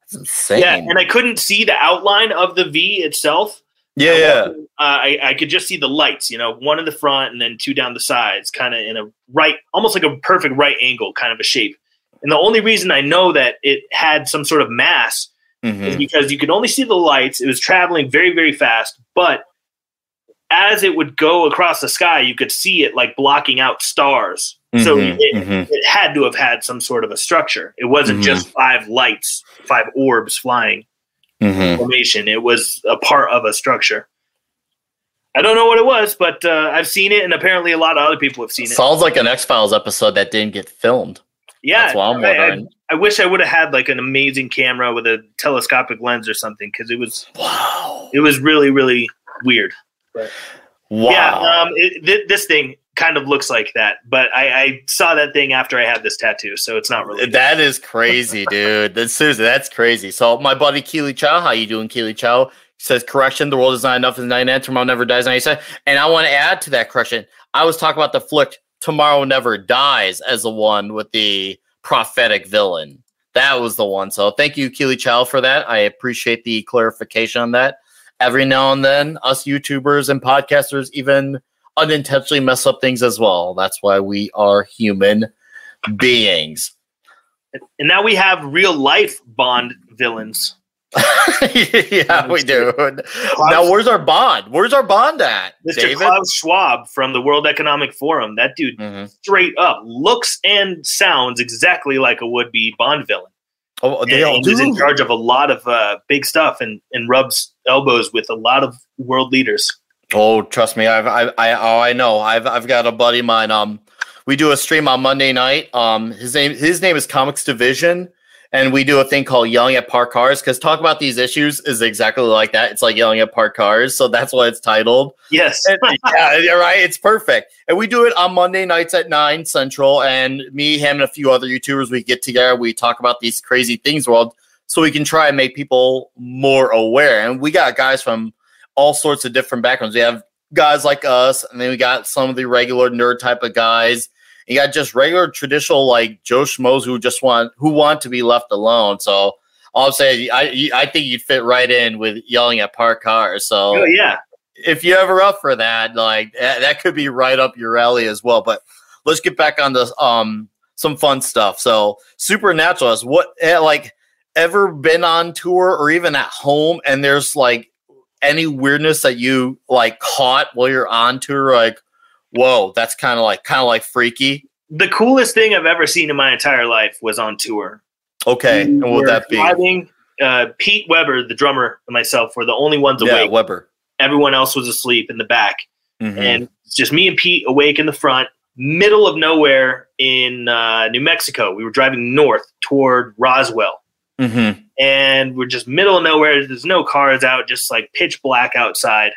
Speaker 2: that's insane.
Speaker 1: Yeah, and I couldn't see the outline of the V itself.
Speaker 2: yeah, yeah.
Speaker 1: Uh, I, I could just see the lights, you know, one in the front and then two down the sides, kind of in a right, almost like a perfect right angle kind of a shape. And the only reason I know that it had some sort of mass is
Speaker 2: Mhm.
Speaker 1: because you could only see the lights. It was traveling very, very fast, but as it would go across the sky, you could see it like blocking out stars. So
Speaker 2: Mhm.
Speaker 1: it,
Speaker 2: Mhm.
Speaker 1: it had to have had some sort of a structure. It wasn't
Speaker 2: Mhm.
Speaker 1: just five lights, five orbs flying
Speaker 2: Mhm.
Speaker 1: formation. It was a part of a structure. I don't know what it was, but uh, I've seen it, and apparently a lot of other people have seen it.
Speaker 2: Sounds like an X Files episode that didn't get filmed.
Speaker 1: yeah,
Speaker 2: That's what I'm
Speaker 1: I, I,
Speaker 2: wondering.
Speaker 1: I wish I would have had like an amazing camera with a telescopic lens or something because it was
Speaker 2: Wow.
Speaker 1: it was really really weird.
Speaker 2: Wow.
Speaker 1: Yeah, um, it, th- this thing kind of looks like that, but I, I saw that thing after I had this tattoo, so it's not really.
Speaker 2: That is crazy, dude. That's seriously, that's crazy. So my buddy Keely Chow, how you doing, Keely Chow? Says correction, the world is not enough is nine and tomorrow never dies. 97. And I want to add to that correction. I was talking about the flick Tomorrow Never Dies as the one with the prophetic villain. That was the one. So thank you, Keely Chow, for that. I appreciate the clarification on that. Every now and then, us YouTubers and podcasters even unintentionally mess up things as well. That's why we are human beings.
Speaker 1: and now we have real life Bond villains.
Speaker 2: yeah, we do. Now, where's our bond? Where's our bond at,
Speaker 1: Mr.
Speaker 2: David?
Speaker 1: Klaus Schwab from the World Economic Forum. That dude
Speaker 2: Mhm.
Speaker 1: straight up looks and sounds exactly like a would be Bond villain.
Speaker 2: Oh, they all
Speaker 1: and is in charge of a lot of uh, big stuff and, and rubs elbows with a lot of world leaders.
Speaker 2: Oh, trust me, I've, I, I, oh, I know. I've, I've got a buddy of mine. Um, we do a stream on Monday night. Um, his name his name is Comics Division, and we do a thing called yelling at parked cars because talk about these issues is exactly like that. It's like yelling at parked cars, so that's what it's titled.
Speaker 1: Yes.
Speaker 2: And- yeah, yeah, right. It's perfect, and we do it on Monday nights at nine central. And me, him, and a few other YouTubers, we get together. We talk about these crazy things world, so we can try and make people more aware. And we got guys from all sorts of different backgrounds. We have guys like us, and then we got some of the regular nerd type of guys. You got just regular traditional like Joe Schmoes who just want who want to be left alone. So all I'm saying, I I think you'd fit right in with yelling at parked cars. So
Speaker 1: Oh yeah.
Speaker 2: if you're ever up for that, like that, that could be right up your alley as well. But let's get back on the um some fun stuff. So Supernatural Supernaturalist, what eh, like ever been on tour or even at home and there's like any weirdness that you like caught while you're on tour, like, whoa, that's kind of like kind of like freaky.
Speaker 1: The coolest thing I've ever seen in my entire life was on tour.
Speaker 2: Okay, and what would that be?
Speaker 1: Driving, uh, Pete Weber, the drummer, and myself were the only ones
Speaker 2: Yeah,
Speaker 1: awake.
Speaker 2: Weber.
Speaker 1: Everyone else was asleep in the back.
Speaker 2: Mhm.
Speaker 1: and just me and Pete awake in the front, middle of nowhere in uh, New Mexico. We were driving north toward Roswell,
Speaker 2: Mhm.
Speaker 1: and we're just middle of nowhere. There's no cars out, just like pitch black outside.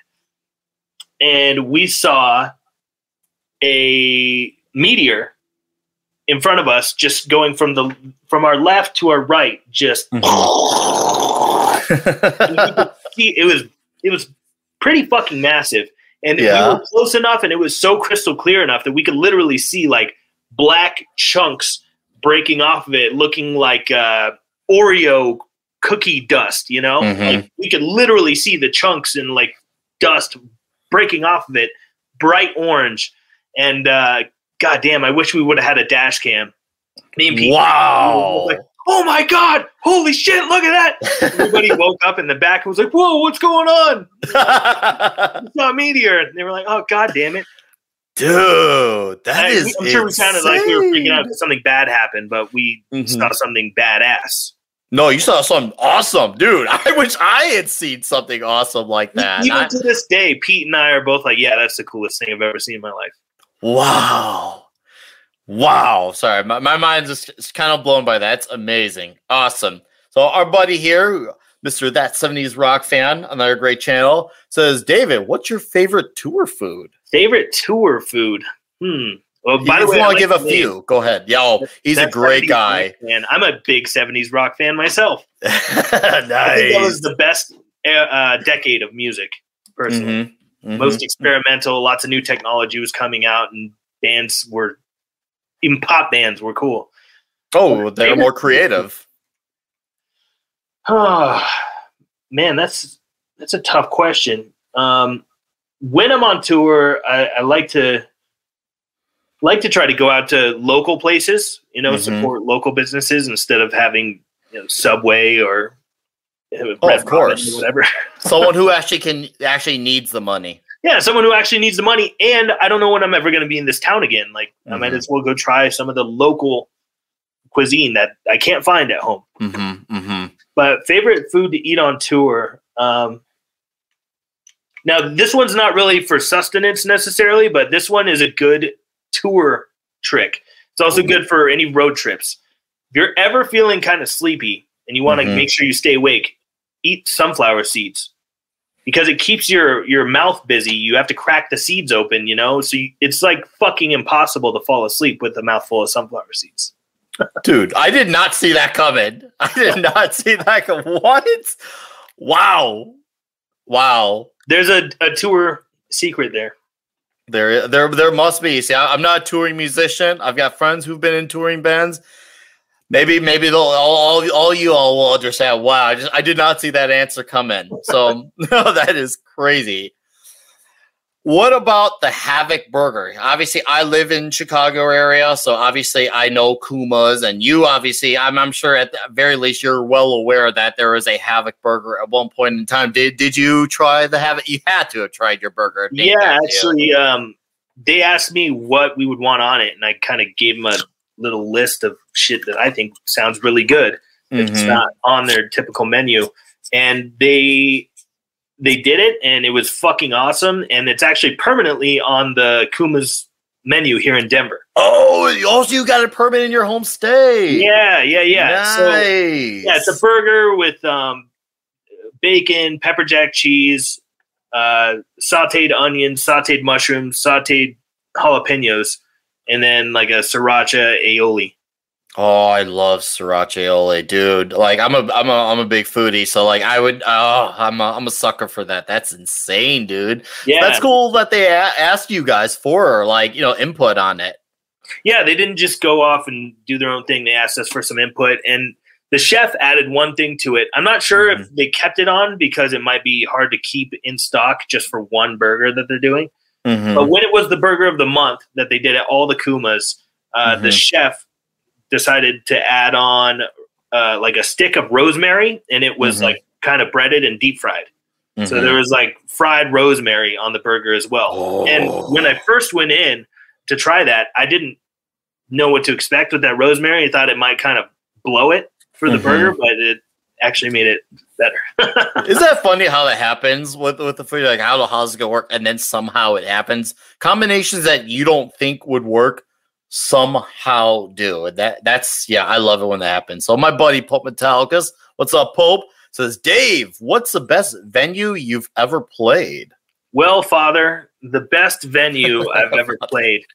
Speaker 1: And we saw a meteor in front of us, just going from the from our left to our right, just see, it was it was pretty fucking massive, and
Speaker 2: Yeah.
Speaker 1: we were close enough, and it was so crystal clear enough that we could literally see like black chunks breaking off of it, looking like uh, Oreo cookie dust. You know,
Speaker 2: Mhm.
Speaker 1: like we could literally see the chunks and like dust breaking off of it, bright orange, and uh, god damn, I wish we would have had a dash cam. Me and Pete
Speaker 2: wow.
Speaker 1: like, oh my god, holy shit, look at that! Everybody woke up in the back and was like, whoa, what's going on? It's not meteor. And they were like, oh god damn it.
Speaker 2: Dude, that
Speaker 1: I-
Speaker 2: is
Speaker 1: I'm sure we sounded like we were freaking out
Speaker 2: insane.
Speaker 1: because something bad happened, but we
Speaker 2: Mhm.
Speaker 1: saw something badass.
Speaker 2: No, you saw something awesome, dude. I wish I had seen something awesome like that.
Speaker 1: Even
Speaker 2: I-
Speaker 1: to this day, Pete and I are both like, yeah, that's the coolest thing I've ever seen in my life.
Speaker 2: Wow. Wow. Sorry, my, my mind's just kind of blown by that. It's amazing. Awesome. So our buddy here, Mr. That 70s Rock fan, another great channel, says, David, what's your favorite tour food?
Speaker 1: Favorite tour food? Hmm. Well, by
Speaker 2: if
Speaker 1: the way,
Speaker 2: you want to
Speaker 1: like
Speaker 2: give a
Speaker 1: name.
Speaker 2: few, go ahead. Yo, he's a great guy.
Speaker 1: And. I'm a big 70s rock fan myself. I think that was the best uh, uh, decade of music, personally.
Speaker 2: Mhm, mhm.
Speaker 1: Most experimental, lots of new technology was coming out, and bands were, even pop bands were cool.
Speaker 2: Oh, they're more creative.
Speaker 1: Oh, man, that's that's a tough question. Um, when I'm on tour, I, I like to like to try to go out to local places, you know,
Speaker 2: Mhm.
Speaker 1: support local businesses instead of having you know, Subway or
Speaker 2: Oh, of course.
Speaker 1: whatever.
Speaker 2: Someone who actually can actually needs the money.
Speaker 1: yeah, someone who actually needs the money, and I don't know when I'm ever going to be in this town again. Like, I might
Speaker 2: Mhm.
Speaker 1: as well go try some of the local cuisine that I can't find at home.
Speaker 2: Mm-hmm, mm-hmm.
Speaker 1: But favorite food to eat on tour. Um, now, this one's not really for sustenance necessarily, but this one is a good tour trick. It's also good for any road trips. If you're ever feeling kind of sleepy and you want to
Speaker 2: Mhm.
Speaker 1: make sure you stay awake, eat sunflower seeds because it keeps your your mouth busy. You have to crack the seeds open, you know. So you, it's like fucking impossible to fall asleep with a mouthful of sunflower seeds.
Speaker 2: Dude, I did not see that coming. I did not see that come. What? Wow. Wow.
Speaker 1: There's a, a tour secret there.
Speaker 2: There, there, there must be. See, I, I'm not a touring musician. I've got friends who've been in touring bands. Maybe, maybe they'll all, all, all you all will understand. Wow, I just, I did not see that answer come in. So, no, that is crazy. What about the Havok Burger? Obviously, I live in Chicago area, so obviously I know Kuma's, and you obviously, I'm, I'm sure at the very least you're well aware that there is a Havok Burger at one point in time. Did did you try the Havok? You had to have tried your burger.
Speaker 1: Yeah, actually, um, they asked me what we would want on it, and I kind of gave them a little list of shit that I think sounds really good. It's
Speaker 2: Mhm.
Speaker 1: not on their typical menu, and they they did it, and it was fucking awesome. And it's actually permanently on the Kuma's menu here in Denver.
Speaker 2: Oh, also you got a permit in your home state.
Speaker 1: Yeah, yeah, yeah.
Speaker 2: Nice.
Speaker 1: So yeah, it's a burger with um, bacon, pepper jack cheese, uh, sautéed onions, sautéed mushrooms, sautéed jalapenos, and then like a sriracha aioli.
Speaker 2: Oh, I love sriracha aioli, dude. Like I'm a I'm a I'm a big foodie, so like I would oh I'm a, I'm a sucker for that. That's insane, dude.
Speaker 1: Yeah,
Speaker 2: That's cool that they a- asked you guys for like you know input on it.
Speaker 1: yeah, they didn't just go off and do their own thing. They asked us for some input, and the chef added one thing to it. I'm not sure if mm-hmm. they kept it on because it might be hard to keep in stock just for one burger that they're doing.
Speaker 2: Mhm.
Speaker 1: But when it was the burger of the month that they did at all the Kumas, uh, the
Speaker 2: Mhm.
Speaker 1: chef decided to add on uh, like a stick of rosemary, and it was
Speaker 2: Mhm.
Speaker 1: like kind of breaded and deep fried. So
Speaker 2: Mhm.
Speaker 1: there was like fried rosemary on the burger as well.
Speaker 2: Oh.
Speaker 1: And when I first went in to try that, I didn't know what to expect with that rosemary. I thought it might kind of blow it for the
Speaker 2: Mhm.
Speaker 1: burger, but it actually made it better.
Speaker 2: Isn't that funny how that happens with with the food? Like how the how's it gonna work, and then somehow it happens. Combinations that you don't think would work somehow do. And That that's yeah, I love it when that happens. So my buddy Pope Metallicus, what's up, Pope? Says Dave, what's the best venue you've ever played?
Speaker 1: Well, Father, the best venue I've ever played.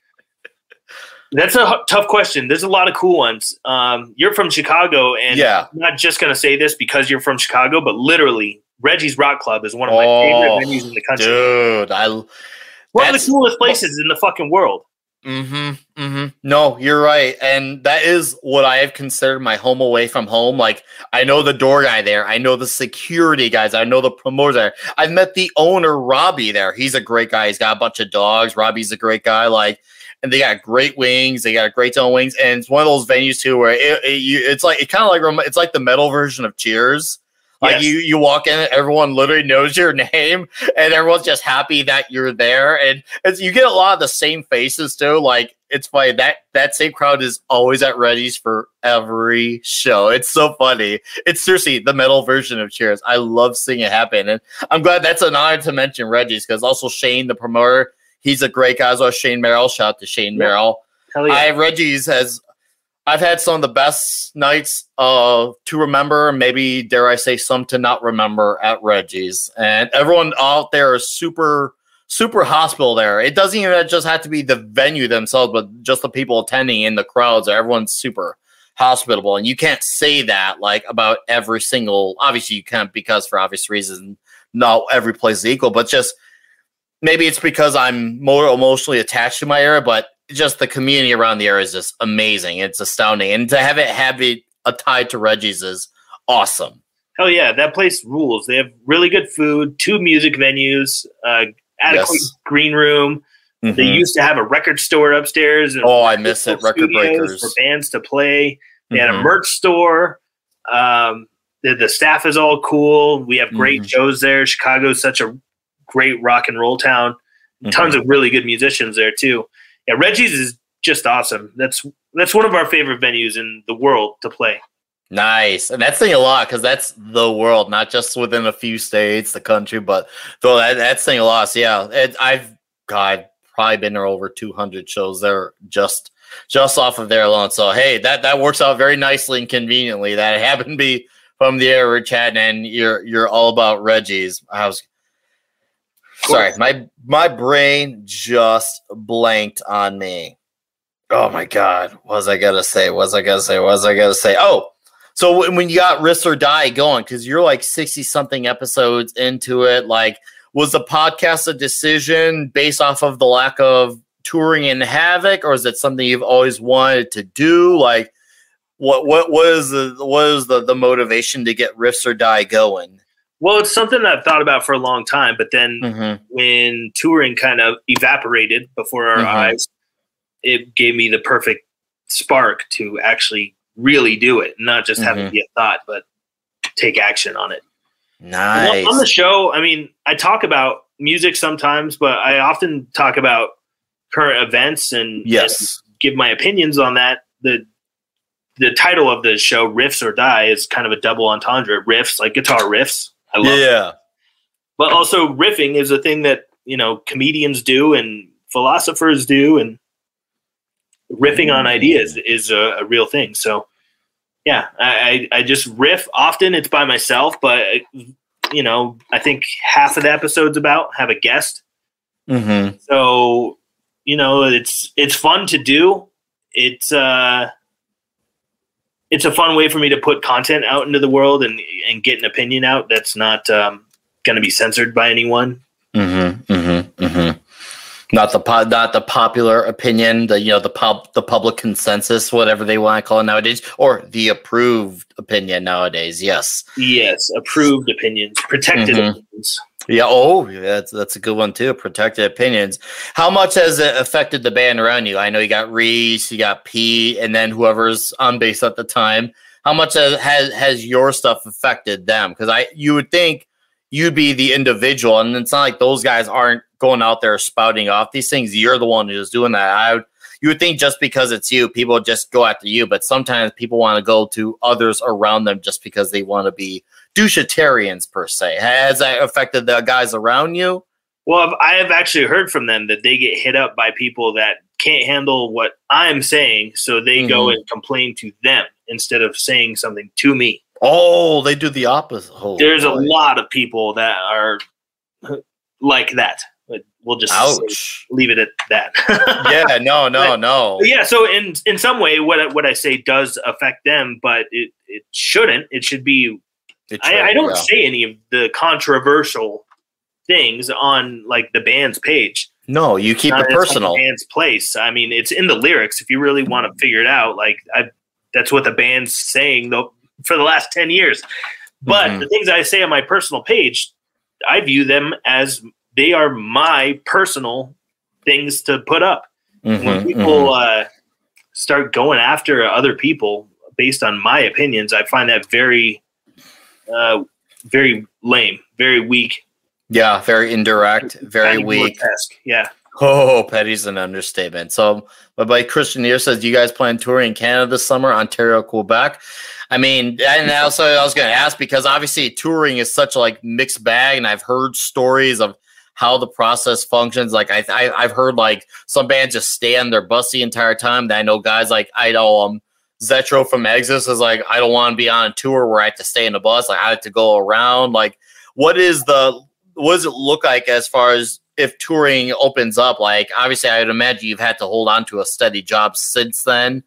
Speaker 1: That's a h- tough question. There's a lot of cool ones. Um, you're from Chicago, and
Speaker 2: yeah.
Speaker 1: I'm not just going to say this because you're from Chicago, but literally, Reggie's Rock Club is one of my
Speaker 2: Oh,
Speaker 1: favorite venues in the country.
Speaker 2: Dude, I
Speaker 1: one of the coolest places in the fucking world.
Speaker 2: Mm-hmm. Mm-hmm. No, you're right. And that is what I have considered my home away from home. Like I know the door guy there. I know the security guys. I know the promoter there. I've met the owner, Robbie, there. He's a great guy. He's got a bunch of dogs. Robbie's a great guy. Like, and they got great wings. They got great tone wings. And it's one of those venues too where it, it you, it's like it kind of like it's like the metal version of Cheers. Like
Speaker 1: Yes.
Speaker 2: you, you walk in, everyone literally knows your name, and everyone's just happy that you're there. And it's, you get a lot of the same faces too. Like it's funny that that same crowd is always at Reggie's for every show. It's so funny. It's seriously the metal version of Cheers. I love seeing it happen, and I'm glad that's an honor to mention Reggie's because also Shane, the promoter, he's a great guy as well. Shane Merrill, shout out to Shane. Merrill.
Speaker 1: Hell yeah.
Speaker 2: I Reggie's has I've had some of the best nights uh to remember, maybe dare I say some to not remember at Reggie's. And everyone out there is super super hospitable there. It doesn't even just have to be the venue themselves, but just the people attending in the crowds. Everyone's super hospitable. And you can't say that like about every single obviously you can't because for obvious reasons not every place is equal, but just maybe it's because I'm more emotionally attached to my area, but just the community around the area is just amazing. It's astounding, and to have it have it a tie to Reggie's is awesome.
Speaker 1: Hell yeah, that place rules. They have really good food, two music venues, uh, adequate
Speaker 2: Yes.
Speaker 1: green room. They
Speaker 2: Mhm.
Speaker 1: used to have a record store upstairs. And
Speaker 2: Oh, I miss it. Record breakers.
Speaker 1: for bands to play. They had a
Speaker 2: Mhm.
Speaker 1: merch store. Um, the, the staff is all cool. We have great
Speaker 2: Mhm.
Speaker 1: shows there. Chicago's such a great rock and roll town.
Speaker 2: Mhm.
Speaker 1: Tons of really good musicians there too. Yeah, Reggie's is just awesome. That's that's one of our favorite venues in the world to play.
Speaker 2: Nice, and that's saying a lot because that's the world, not just within a few states, the country, but though that, that's saying a lot. So yeah, it, I've God probably been there over two hundred shows there just just off of there alone. So hey, that that works out very nicely and conveniently. That happened to be from the area we're chatting, and you're you're all about Reggie's. I was sorry, my my brain just blanked on me. Oh my god, what was I gonna say? What was I gonna say? What was I gonna say? Oh, so when, when you got Riffs or Die going, because you're like 60 something episodes into it, like, was the podcast a decision based off of the lack of touring in Havok, or is it something you've always wanted to do? Like, what what was the what is the, the motivation to get Riffs or Die going?
Speaker 1: Well, it's something that I've thought about for a long time, but then
Speaker 2: Mm-hmm.
Speaker 1: when touring kind of evaporated before our
Speaker 2: Mhm.
Speaker 1: eyes, it gave me the perfect spark to actually really do it, not just have it be a thought, but take action on it.
Speaker 2: Nice.
Speaker 1: On the show, I mean, I talk about music sometimes, but I often talk about current events and,
Speaker 2: yes.
Speaker 1: and give my opinions on that. The the title of the show, Riffs or Die, is kind of a double entendre. Riffs, like guitar riffs. I love
Speaker 2: Yeah.
Speaker 1: but also riffing is a thing that you know comedians do and philosophers do and riffing on ideas is a, a real thing. So, yeah, I, I, I just riff. Often it's by myself, but you know, I think half of the episodes about have a guest.
Speaker 2: Mm-hmm.
Speaker 1: So, you know, it's it's fun to do. It's uh, it's a fun way for me to put content out into the world and and get an opinion out that's not um, going to be censored by anyone.
Speaker 2: Mm-hmm. Mm-hmm. Mm-hmm. Not the po- not the popular opinion, the you know the pub the public consensus, whatever they want to call it nowadays, or the approved opinion nowadays. Yes.
Speaker 1: Yes, approved opinions, protected
Speaker 2: Mhm.
Speaker 1: opinions.
Speaker 2: Yeah. Oh, that's that's a good one too. Protected opinions. How much has it affected the band around you? I know you got Reese, you got Pete, and then whoever's on base at the time. How much has has, has your stuff affected them? Because I you would think you'd be the individual, and it's not like those guys aren't going out there spouting off these things. You're the one who's doing that. I would, you would think just because it's you, people just go after you, but sometimes people want to go to others around them just because they want to be douchetarians per se. Has that affected the guys around you?
Speaker 1: Well, I've, I have actually heard from them that they get hit up by people that can't handle what I'm saying, so they go
Speaker 2: Mhm.
Speaker 1: and complain to them instead of saying something to me.
Speaker 2: Oh, they do the opposite. Oh,
Speaker 1: There's a lot of people that are like that. We'll just
Speaker 2: Ouch.
Speaker 1: leave it at that.
Speaker 2: yeah, no, no, no.
Speaker 1: yeah. So in in some way, what I- what I say does affect them, but it it shouldn't. It should be
Speaker 2: It
Speaker 1: I, I don't
Speaker 2: yeah.
Speaker 1: say any of the controversial things on like the band's page.
Speaker 2: No, you keep
Speaker 1: Not
Speaker 2: it personal.
Speaker 1: band's place. I mean, it's in the lyrics. If you really want to figure it out, like I, that's what the band's saying though for the last ten years. But
Speaker 2: Mhm.
Speaker 1: the things I say on my personal page, I view them as they are my personal things to put up. when
Speaker 2: Mhm,
Speaker 1: people
Speaker 2: mhm.
Speaker 1: uh, start going after other people based on my opinions, I find that very, uh, very lame, very weak,
Speaker 2: yeah, very indirect, very
Speaker 1: Patty
Speaker 2: weak.
Speaker 1: Boyd-esque. Yeah,
Speaker 2: Oh, petty's an understatement. So, my buddy Christian here says, "Do you guys plan touring Canada this summer, Ontario, Quebec?" I mean, and also I was going to ask because obviously touring is such a like mixed bag, and I've heard stories of how the process functions. Like I, I I've heard like some bands just stay on their bus the entire time. That I know guys like I know um Zetro from Exodus is like I don't want to be on a tour where I have to stay in the bus. Like I have to go around. Like what is the what does it look like as far as if touring opens up? Like obviously I would imagine you've had to hold on to a steady job since then,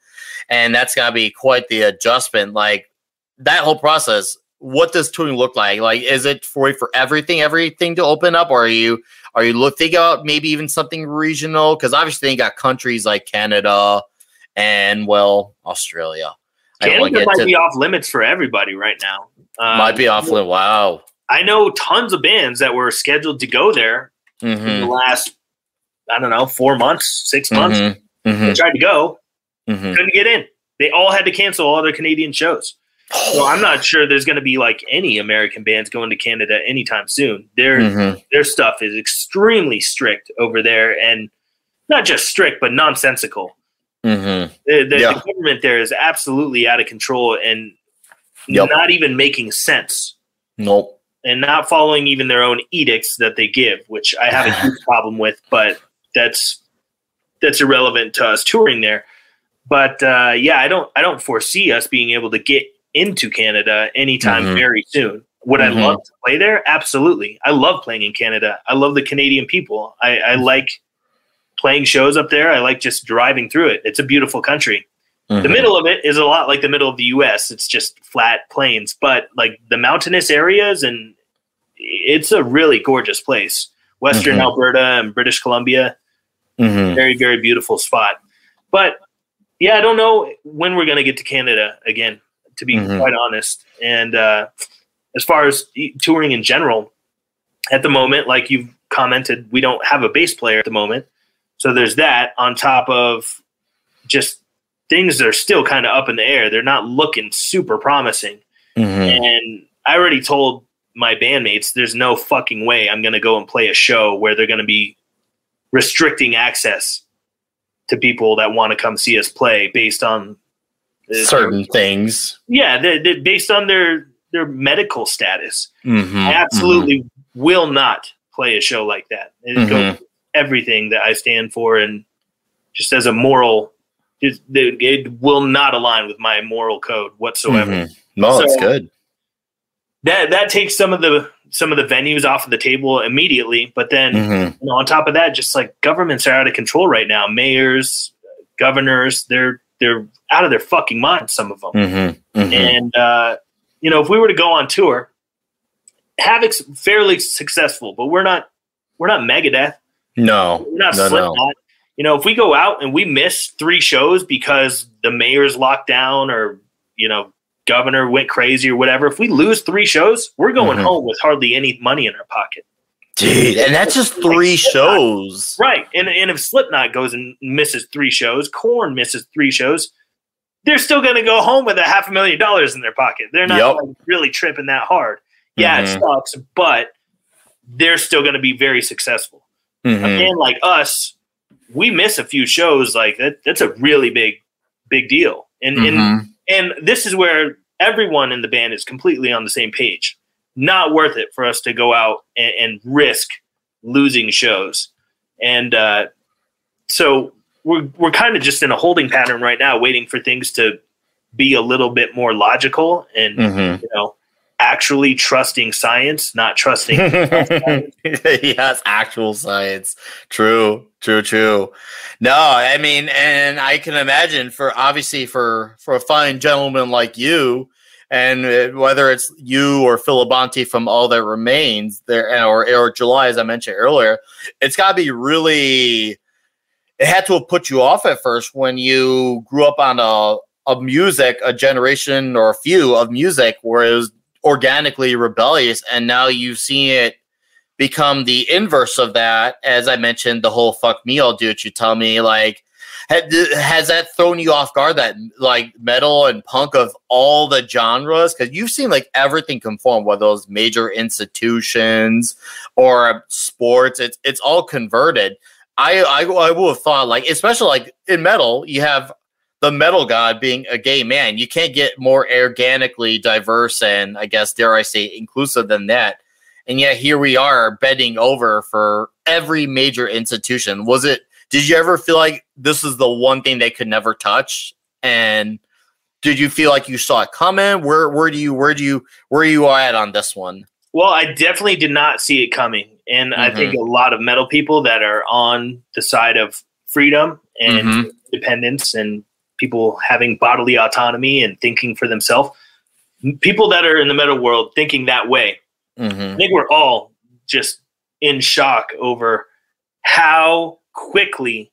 Speaker 2: and that's gotta be quite the adjustment. Like that whole process. What does touring look like? Like, is it for for everything, everything to open up, or are you are you look thinking about maybe even something regional? Because obviously you got countries like Canada and well Australia.
Speaker 1: Canada might
Speaker 2: to-
Speaker 1: be off limits for everybody right now. Um,
Speaker 2: might be off limit. Wow.
Speaker 1: I know tons of bands that were scheduled to go there in the
Speaker 2: Mm-hmm.
Speaker 1: last, I don't know, four months, six months.
Speaker 2: Mm-hmm.
Speaker 1: They tried to go,
Speaker 2: Mm-hmm.
Speaker 1: couldn't get in. They all had to cancel all their Canadian shows. So I'm not sure there's going to be like any American bands going to Canada anytime soon. Their
Speaker 2: Mhm.
Speaker 1: their stuff is extremely strict over there, and not just strict, but nonsensical.
Speaker 2: Mhm.
Speaker 1: The, the,
Speaker 2: Yeah.
Speaker 1: the government there is absolutely out of control and
Speaker 2: Yep.
Speaker 1: not even making sense,
Speaker 2: Nope.
Speaker 1: and not following even their own edicts that they give, which I have a huge problem with. But that's that's irrelevant to us touring there. But uh, yeah, I don't I don't foresee us being able to get into Canada anytime
Speaker 2: Mhm.
Speaker 1: very soon. Would
Speaker 2: Mhm.
Speaker 1: I love to play there? Absolutely. I love playing in Canada. I love the Canadian people. I, I like playing shows up there. I like just driving through it. It's a beautiful country. The
Speaker 2: Mhm.
Speaker 1: middle of it is a lot like the middle of the US. It's just flat plains, but like the mountainous areas and it's a really gorgeous place. Western
Speaker 2: Mhm.
Speaker 1: Alberta and British Columbia
Speaker 2: Mhm.
Speaker 1: very very beautiful spot but yeah i don't know when we're going to get to canada again to be
Speaker 2: Mhm.
Speaker 1: quite honest and uh, as far as touring in general at the moment like you've commented we don't have a bass player at the moment so there's that on top of just things that are still kind of up in the air they're not looking super promising
Speaker 2: Mhm.
Speaker 1: and I already told my bandmates there's no fucking way I'm going to go and play a show where they're going to be restricting access to people that want to come see us play based on uh,
Speaker 2: Certain things.
Speaker 1: yeah, they they based on their their medical status.
Speaker 2: Mhm.
Speaker 1: I absolutely will not play a show like that. It
Speaker 2: Mhm.
Speaker 1: goes everything that I stand for and just as a moral It, it will not align with my moral code whatsoever.
Speaker 2: No, it's
Speaker 1: So-
Speaker 2: good.
Speaker 1: That that takes some of the some of the venues off of the table immediately. But then
Speaker 2: Mhm.
Speaker 1: you know, on top of that, just like governments are out of control right now. Mayors, governors, they're they're out of their fucking minds. Some of them.
Speaker 2: Mhm. Mhm.
Speaker 1: And uh, you know, if we were to go on tour, Havok's fairly successful, but we're not we're not Megadeth.
Speaker 2: No,
Speaker 1: We're not
Speaker 2: no,
Speaker 1: Slipknot.
Speaker 2: no.
Speaker 1: You know, if we go out and we miss three shows because the mayor's locked down or you know governor went crazy or whatever, if we lose three shows, we're going
Speaker 2: Mhm.
Speaker 1: home with hardly any money in our pocket.
Speaker 2: Dude, and that's just three shows.
Speaker 1: Right. And and if Slipknot goes and misses three shows, Korn misses three shows, they're still going to go home with a half a million dollars in their pocket. They're not
Speaker 2: Yep.
Speaker 1: like, really tripping that hard. Yeah, it
Speaker 2: Mhm.
Speaker 1: sucks, but they're still going to be very successful. A
Speaker 2: Mhm.
Speaker 1: band like us, we miss a few shows like that. That's a really big, big deal. And and
Speaker 2: Mhm.
Speaker 1: And this is where everyone in the band is completely on the same page. Not worth it for us to go out and, and risk losing shows. And uh, so we're we're kind of just in a holding pattern right now, waiting for things to be a little bit more logical and
Speaker 2: Mhm.
Speaker 1: you know actually trusting science, not trusting.
Speaker 2: yes, actual science. True, true, true. No, I mean, and I can imagine for obviously for for a fine gentleman like you, and uh, whether it's you or Phil Labonte from All That Remains, there or or July, as I mentioned earlier, it's got to be really. It had to have put you off at first when you grew up on a of music, a generation or a few of music where it was organically rebellious, and now you've seen it become the inverse of that. As I mentioned, the whole "fuck me, I'll do what you tell me." Like, has that thrown you off guard? That like metal and punk of all the genres, because you've seen like everything conform, whether those major institutions or sports. It's it's all converted. I I, I would have thought like, especially like in metal, you have the metal god being a gay man. You can't get more organically diverse and I guess dare I say inclusive than that. And yet here we are bending over for every major institution. Was it did you ever feel like this is the one thing they could never touch? And did you feel like you saw it coming? Where where do you where do you where you are at on this one?
Speaker 1: Well, I definitely did not see it coming. And I think a lot of metal people that are on the side of freedom and
Speaker 2: Mhm.
Speaker 1: independence and people having bodily autonomy and thinking for themselves, people that are in the metal world thinking that way, I
Speaker 2: Mm-hmm.
Speaker 1: think we're all just in shock over how quickly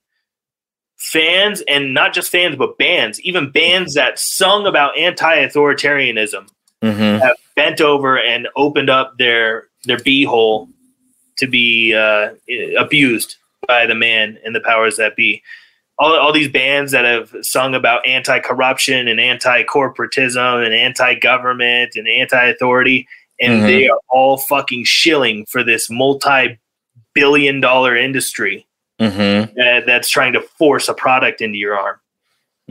Speaker 1: fans and not just fans but bands even bands that sung about anti-authoritarianism
Speaker 2: Mm-hmm.
Speaker 1: have bent over and opened up their their beehole to be uh, abused by the man and the powers that be. All, all these bands that have sung about anti-corruption and anti-corporatism and anti-government and anti-authority, and
Speaker 2: Mhm.
Speaker 1: they are all fucking shilling for this multi-billion-dollar industry
Speaker 2: Mm-hmm.
Speaker 1: that, that's trying to force a product into your arm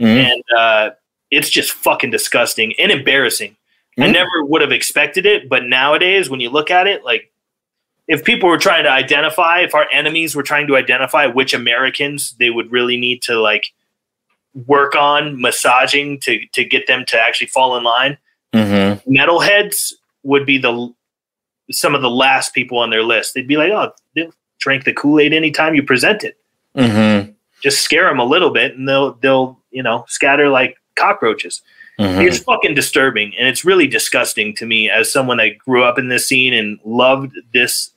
Speaker 2: Mm-hmm.
Speaker 1: and uh, it's just fucking disgusting and embarrassing. I
Speaker 2: Mhm.
Speaker 1: never would have expected it, but nowadays, when you look at it, like if people were trying to identify, if our enemies were trying to identify which Americans they would really need to like work on massaging to to get them to actually fall in line,
Speaker 2: Mm-hmm.
Speaker 1: metalheads would be the some of the last people on their list. They'd be like, oh, they'll drink the Kool Aid anytime you present it.
Speaker 2: Mm-hmm.
Speaker 1: Just scare them a little bit, and they'll they'll you know scatter like cockroaches.
Speaker 2: Mm-hmm.
Speaker 1: It's fucking disturbing and it's really disgusting to me as someone that grew up in this scene and loved this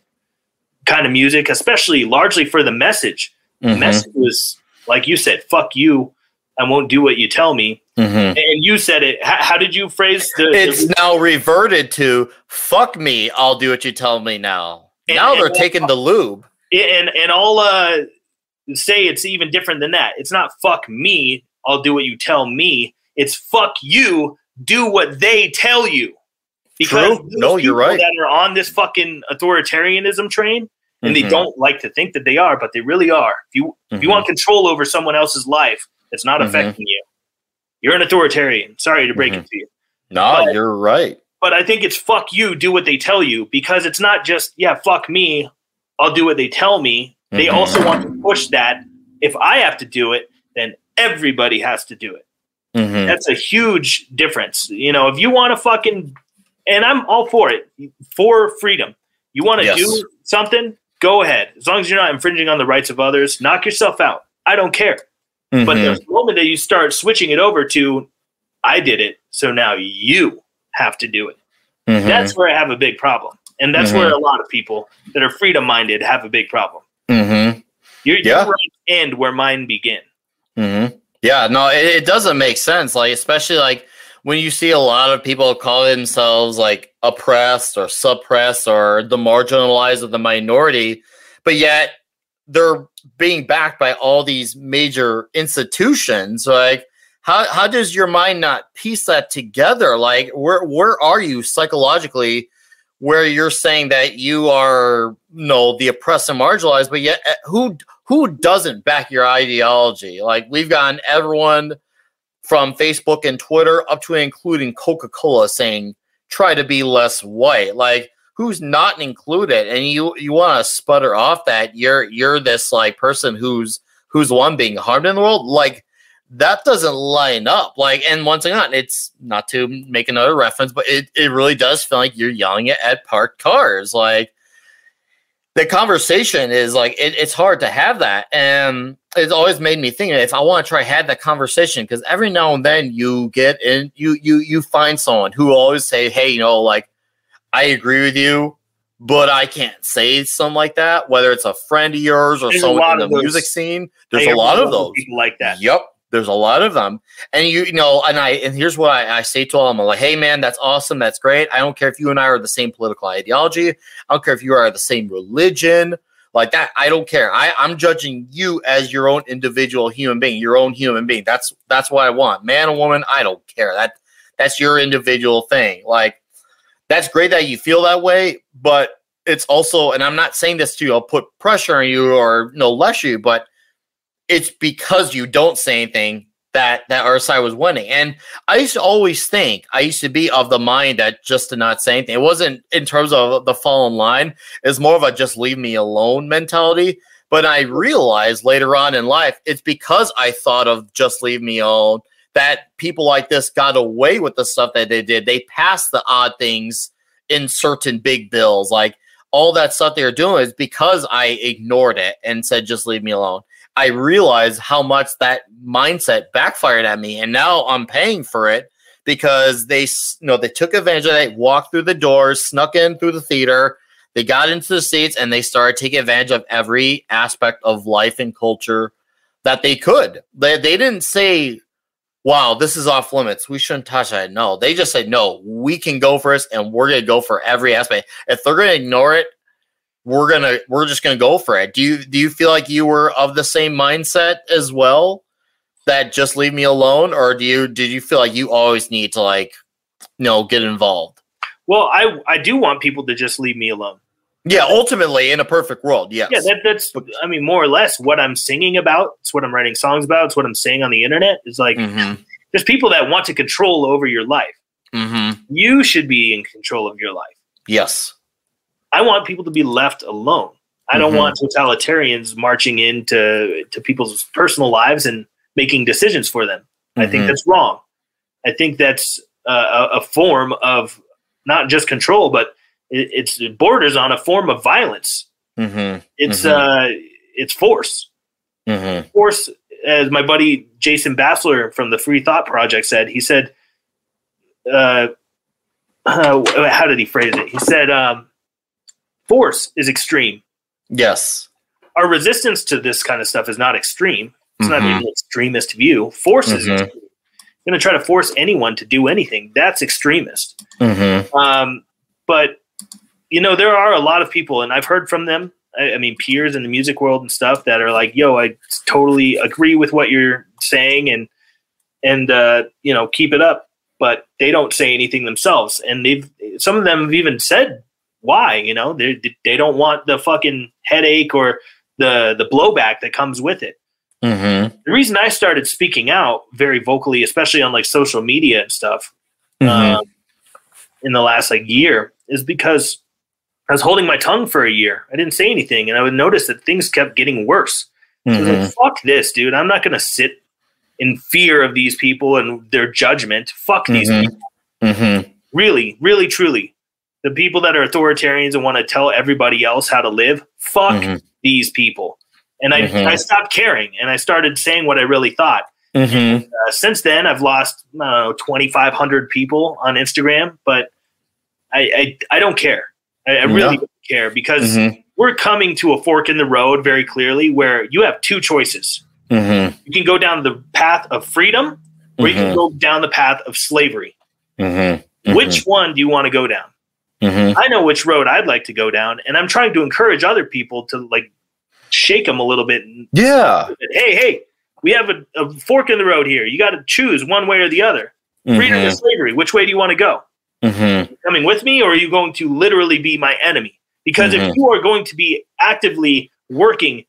Speaker 1: kind of music, especially largely for the message.
Speaker 2: Mm-hmm.
Speaker 1: message was, like you said, fuck you. I won't do what you tell me.
Speaker 2: Mm-hmm.
Speaker 1: And you said it. How, how did you phrase the?
Speaker 2: It's
Speaker 1: the-
Speaker 2: now reverted to "fuck me, I'll do what you tell me." Now,
Speaker 1: And-
Speaker 2: now
Speaker 1: and
Speaker 2: they're taking the lube.
Speaker 1: and and I'll uh, say it's even different than that. It's not fuck me. I'll do what you tell me. It's fuck you. Do what they tell you.
Speaker 2: True. No, you're right.
Speaker 1: That are on this fucking authoritarianism train, and they
Speaker 2: Mhm.
Speaker 1: don't like to think that they are, but they really are. If you if you
Speaker 2: Mhm.
Speaker 1: want control over someone else's life, it's not
Speaker 2: Mhm.
Speaker 1: affecting you. You're an authoritarian. Sorry to break it to you.
Speaker 2: No,
Speaker 1: but-
Speaker 2: you're right.
Speaker 1: But I think it's fuck you, do what they tell you, because it's not just, yeah, fuck me, I'll do what they tell me. They
Speaker 2: Mhm.
Speaker 1: also want to push that. If I have to do it, then everybody has to do it. That's a huge difference. You know, if you want to fucking, and I'm all for it, for freedom. You want to
Speaker 2: Yes.
Speaker 1: do something, go ahead. As long as you're not infringing on the rights of others, knock yourself out. I don't care. But
Speaker 2: Mhm.
Speaker 1: the moment that you start switching it over to, I did it, so now you have to do it.
Speaker 2: Mhm.
Speaker 1: That's where I have a big problem. And that's
Speaker 2: Mhm.
Speaker 1: where a lot of people that are freedom minded have a big problem.
Speaker 2: Mhm.
Speaker 1: Your,
Speaker 2: Yeah.
Speaker 1: your rights end where mine begin.
Speaker 2: hmm Yeah, no, it, it doesn't make sense. Like, especially like when you see a lot of people call themselves like oppressed or suppressed or the marginalized of the minority, but yet they're being backed by all these major institutions. Like, how how does your mind not piece that together? Like, where where are you psychologically? Where you're saying that you are, you know, the oppressed and marginalized, but yet uh, who who doesn't back your ideology? Like we've gotten everyone from Facebook and Twitter up to including Coca Cola saying try to be less white. Like who's not included? And you you want to sputter off that you're you're this like person who's who's one being harmed in the world. Like that doesn't line up. Like and once again, it's not to make another reference, but it, it really does feel like you're yelling it at parked cars. Like the conversation is like it, it's hard to have that and it's always made me think if i want to try have that conversation because every now and then you get in you you you find someone who always say hey you know like i agree with you but i can't say something like that whether it's a friend of yours or
Speaker 1: There's
Speaker 2: someone in the
Speaker 1: those.
Speaker 2: music scene there's a lot of those
Speaker 1: people like that.
Speaker 2: Yep. There's a lot of them. And you, you know, and I and here's what I, I say to them. I'm like, hey man, that's awesome. That's great. I don't care if you and I are the same political ideology. I don't care if you are the same religion. Like that, I don't care. I, I'm judging you as your own individual human being, your own human being. That's that's what I want. Man or woman, I don't care. That that's your individual thing. Like that's great that you feel that way, but it's also, and I'm not saying this to you, I'll put pressure on you or no less you, but it's because you don't say anything that that our side was winning. And I used to always think I used to be of the mind that just to not say anything. It wasn't in terms of the fall in line. It's more of a just leave me alone mentality. But I realized later on in life, it's because I thought of just leave me alone that people like this got away with the stuff that they did. They passed the odd things in certain big bills, like all that stuff they were doing is because I ignored it and said just leave me alone. I realized how much that mindset backfired at me, and now I'm paying for it because they, you know, they took advantage of that, walked through the doors, snuck in through the theater, they got into the seats, and they started taking advantage of every aspect of life and culture that they could. They they didn't say, "Wow, this is off limits. We shouldn't touch that." No, they just said, "No, we can go for this, and we're gonna go for every aspect. If they're gonna ignore it, we're gonna we're just gonna go for it. Do you do you feel like you were of the same mindset as well? That just leave me alone, or do you did you feel like you always need to like you know get involved?
Speaker 1: Well, I I do want people to just leave me alone.
Speaker 2: Yeah, ultimately in a perfect world, yes.
Speaker 1: Yeah, that, that's I mean more or less what I'm singing about. It's what I'm writing songs about. It's what I'm saying on the internet. Is like
Speaker 2: mm-hmm,
Speaker 1: there's people that want to control over your life.
Speaker 2: mm-hmm.
Speaker 1: You should be in control of your life.
Speaker 2: Yes.
Speaker 1: I want people to be left alone. I don't
Speaker 2: Mhm.
Speaker 1: want totalitarians marching into to people's personal lives and making decisions for them. I think
Speaker 2: Mhm.
Speaker 1: that's wrong. I think that's uh, a, a form of not just control, but it, it's it borders on a form of violence.
Speaker 2: Mm-hmm.
Speaker 1: It's
Speaker 2: Mhm.
Speaker 1: uh, it's force.
Speaker 2: Mm-hmm.
Speaker 1: Force, as my buddy Jason Bassler from the Free Thought Project said. He said, uh, uh, "How did he phrase it?" He said, um, "Force is extreme.
Speaker 2: Yes.
Speaker 1: Our resistance to this kind of stuff is not extreme. It's not
Speaker 2: Mhm.
Speaker 1: an extremist view. Force is
Speaker 2: Mhm.
Speaker 1: extreme. Going to try to force anyone to do anything. That's extremist."
Speaker 2: Mm-hmm.
Speaker 1: Um, but you know, there are a lot of people, and I've heard from them. I, I mean, peers in the music world and stuff that are like, "Yo, I totally agree with what you're saying, and and uh, you know, keep it up." But they don't say anything themselves, and they've some of them have even said why. You know, they they don't want the fucking headache or the the blowback that comes with it
Speaker 2: Mm-hmm.
Speaker 1: the reason I started speaking out very vocally, especially on like social media and stuff,
Speaker 2: Mm-hmm.
Speaker 1: um, in the last like year, is because I was holding my tongue for a year. I didn't say anything, and I would notice that things kept getting worse.
Speaker 2: Mm-hmm.
Speaker 1: like, "Fuck this, dude! I'm not gonna sit in fear of these people and their judgment. Fuck these
Speaker 2: Mhm.
Speaker 1: people.
Speaker 2: Mm-hmm.
Speaker 1: Really, really, truly. The people that are authoritarians and want to tell everybody else how to live, fuck
Speaker 2: Mhm.
Speaker 1: these people. And I,
Speaker 2: Mhm.
Speaker 1: I stopped caring and I started saying what I really thought.
Speaker 2: Mm-hmm.
Speaker 1: Uh, since then, I've lost I 2,500 people on Instagram, but I, I, I don't care. I, I really
Speaker 2: Yeah.
Speaker 1: don't care because
Speaker 2: Mm-hmm.
Speaker 1: we're coming to a fork in the road very clearly where you have two choices.
Speaker 2: Mm-hmm.
Speaker 1: You can go down the path of freedom or you can go down the path of slavery.
Speaker 2: Mm-hmm.
Speaker 1: Which one do you want to go down?
Speaker 2: Mm-hmm.
Speaker 1: I know which road I'd like to go down, and I'm trying to encourage other people to like shake them a little bit. And,
Speaker 2: Yeah.
Speaker 1: hey, hey, we have a, a fork in the road here. You got to choose one way or the other. Freedom or slavery. Which way do you want to go?
Speaker 2: Mm-hmm.
Speaker 1: Coming with me, or are you going to literally be my enemy? Because if
Speaker 2: Mhm.
Speaker 1: you are going to be actively working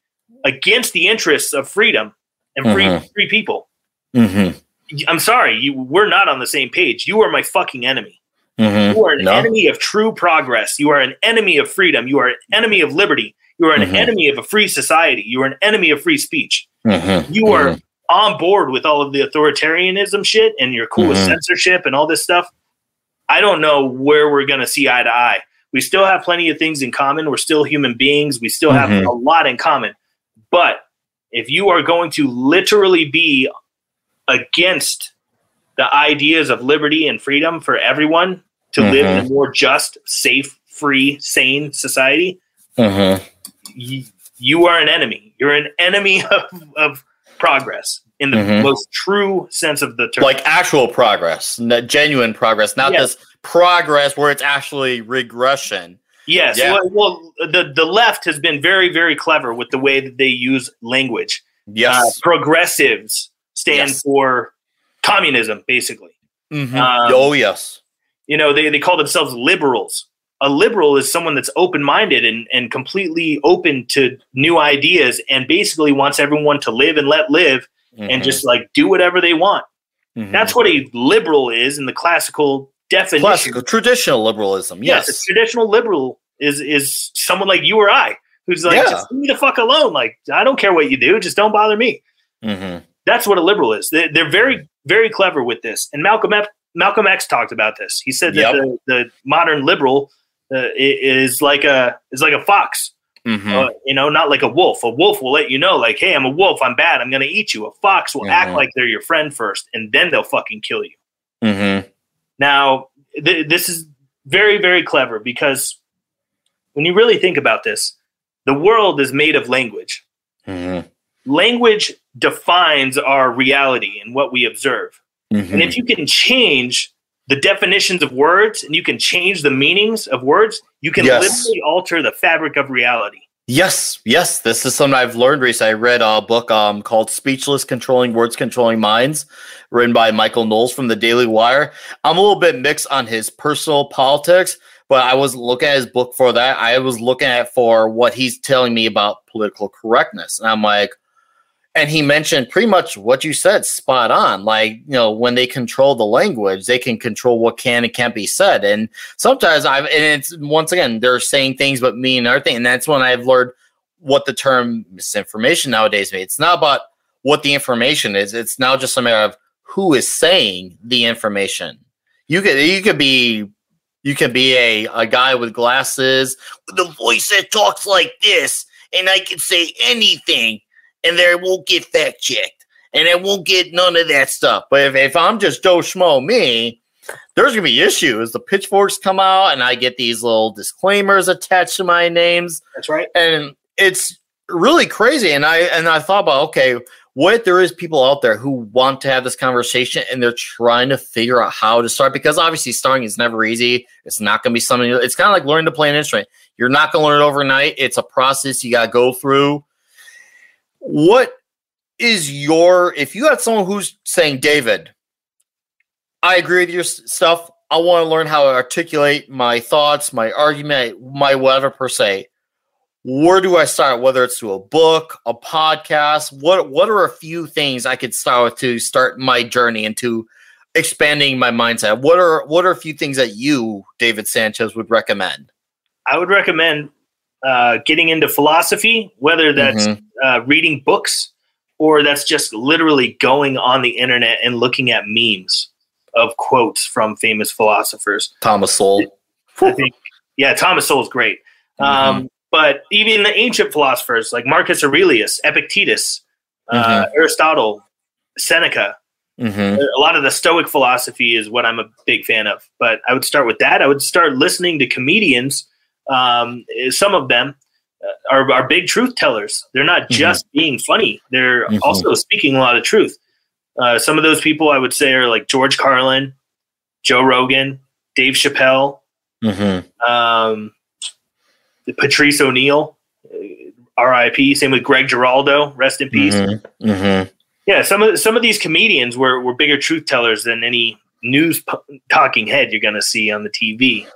Speaker 1: against the interests of freedom and free
Speaker 2: Mhm.
Speaker 1: free people,
Speaker 2: Mm-hmm.
Speaker 1: I'm sorry, you we're not on the same page. You are my fucking enemy.
Speaker 2: Mm-hmm.
Speaker 1: You are an
Speaker 2: No.
Speaker 1: enemy of true progress. You are an enemy of freedom. You are an enemy of liberty. You are an
Speaker 2: Mhm.
Speaker 1: enemy of a free society. You are an enemy of free speech.
Speaker 2: Mm-hmm.
Speaker 1: You are on board with all of the authoritarianism shit and you're cool with
Speaker 2: Mhm.
Speaker 1: censorship and all this stuff. I don't know where we're going to see eye to eye. We still have plenty of things in common. We're still human beings. We still have
Speaker 2: Mhm.
Speaker 1: a lot in common. But if you are going to literally be against the ideas of liberty and freedom for everyone to live in a more just, safe, free, sane society,
Speaker 2: Mm-hmm.
Speaker 1: you, you are an enemy. You're an enemy of, of progress in the
Speaker 2: Mhm.
Speaker 1: most true sense of the term.
Speaker 2: Like actual progress, genuine progress, not
Speaker 1: Yes.
Speaker 2: this progress where it's actually regression.
Speaker 1: yes,
Speaker 2: yeah.
Speaker 1: well, well, the the left has been very, very clever with the way that they use language.
Speaker 2: Yes.
Speaker 1: Uh, progressives stand
Speaker 2: Yes.
Speaker 1: for communism, basically.
Speaker 2: Mhm.
Speaker 1: um,
Speaker 2: oh yes.
Speaker 1: You know, they, they call themselves liberals. A liberal is someone that's open minded and, and completely open to new ideas and basically wants everyone to live and let live and
Speaker 2: Mhm.
Speaker 1: just like do whatever they want.
Speaker 2: Mhm.
Speaker 1: That's what a liberal is in the classical definition.
Speaker 2: classical traditional liberalism.
Speaker 1: Yes,
Speaker 2: Yes.
Speaker 1: a traditional liberal is is someone like you or I who's like,
Speaker 2: Yeah.
Speaker 1: just leave me the fuck alone. Like, I don't care what you do, just don't bother me.
Speaker 2: Mhm.
Speaker 1: That's what a liberal is. They, they're very, very clever with this. And Malcolm X, Malcolm X talked about this. He said that
Speaker 2: Yep.
Speaker 1: the, the modern liberal uh, is like a is like a fox.
Speaker 2: Mhm.
Speaker 1: Uh, you know, not like a wolf. A wolf will let you know, like, hey, I'm a wolf. I'm bad. I'm going to eat you. A fox will act
Speaker 2: Mhm.
Speaker 1: like they're your friend first, and then they'll fucking kill you.
Speaker 2: Mhm.
Speaker 1: Now, th- this is very, very clever because when you really think about this, the world is made of language.
Speaker 2: Mhm.
Speaker 1: Language defines our reality and what we observe.
Speaker 2: Mhm.
Speaker 1: And if you can change the definitions of words and you can change the meanings of words, you can
Speaker 2: Yes.
Speaker 1: literally alter the fabric of reality.
Speaker 2: Yes, yes, this is something I've learned recently. I read a book um, called Speechless Controlling Words, Controlling Minds, written by Michael Knowles from the Daily Wire. I'm a little bit mixed on his personal politics, but I was looking at his book for that. I was looking at for what he's telling me about political correctness. And I'm like, and he mentioned pretty much what you said, spot on. Like, you know, when they control the language, they can control what can and can't be said. And sometimes I've, and it's once again, they're saying things but mean other things. And that's when I've learned what the term misinformation nowadays means. It's not about what the information is, it's now just a matter of who is saying the information. You could, you could be, you could be a, a guy with glasses with a voice that talks like this, and I can say anything and there won't get fact checked and it won't get none of that stuff. But if, if I'm just Joe Schmo, me, there's gonna be issues. The pitchforks come out and I get these little disclaimers attached to my names,
Speaker 1: That's right.
Speaker 2: and it's really crazy. And I and I thought about okay, what if there is people out there who want to have this conversation and they're trying to figure out how to start because obviously starting is never easy. It's not gonna be something. It's kind of like learning to play an instrument. You're not gonna learn it overnight. It's a process you gotta go through what is your if you had someone who's saying david i agree with your stuff. I want to learn how to articulate my thoughts my argument my whatever per se. Where do i start? Whether it's through a book a podcast what what are a few things i could start with to start my journey into expanding my mindset? What are what are a few things that you david sanchez would recommend?
Speaker 1: I would recommend uh, getting into philosophy, whether that's
Speaker 2: Mhm.
Speaker 1: uh, reading books or that's just literally going on the internet and looking at memes of quotes from famous philosophers.
Speaker 2: Thomas Sowell.
Speaker 1: I think, yeah, Thomas Sowell is great.
Speaker 2: Mm-hmm.
Speaker 1: Um, but even the ancient philosophers like Marcus Aurelius, Epictetus, uh, Aristotle, Seneca,
Speaker 2: Mm-hmm.
Speaker 1: a lot of the Stoic philosophy is what I'm a big fan of. But I would start with that. I would start listening to comedians. Um, some of them uh, are, are big truth tellers. They're not just being funny. They're
Speaker 2: Mhm.
Speaker 1: also speaking a lot of truth. Uh, some of those people I would say are like George Carlin, Joe Rogan, Dave Chappelle,
Speaker 2: Mm-hmm.
Speaker 1: um, Patrice O'Neal, uh, R.I.P. Same with Greg Giraldo, rest in peace.
Speaker 2: Mm-hmm.
Speaker 1: Yeah, some of some of these comedians were were bigger truth tellers than any news p- talking head you're going to see on the TV.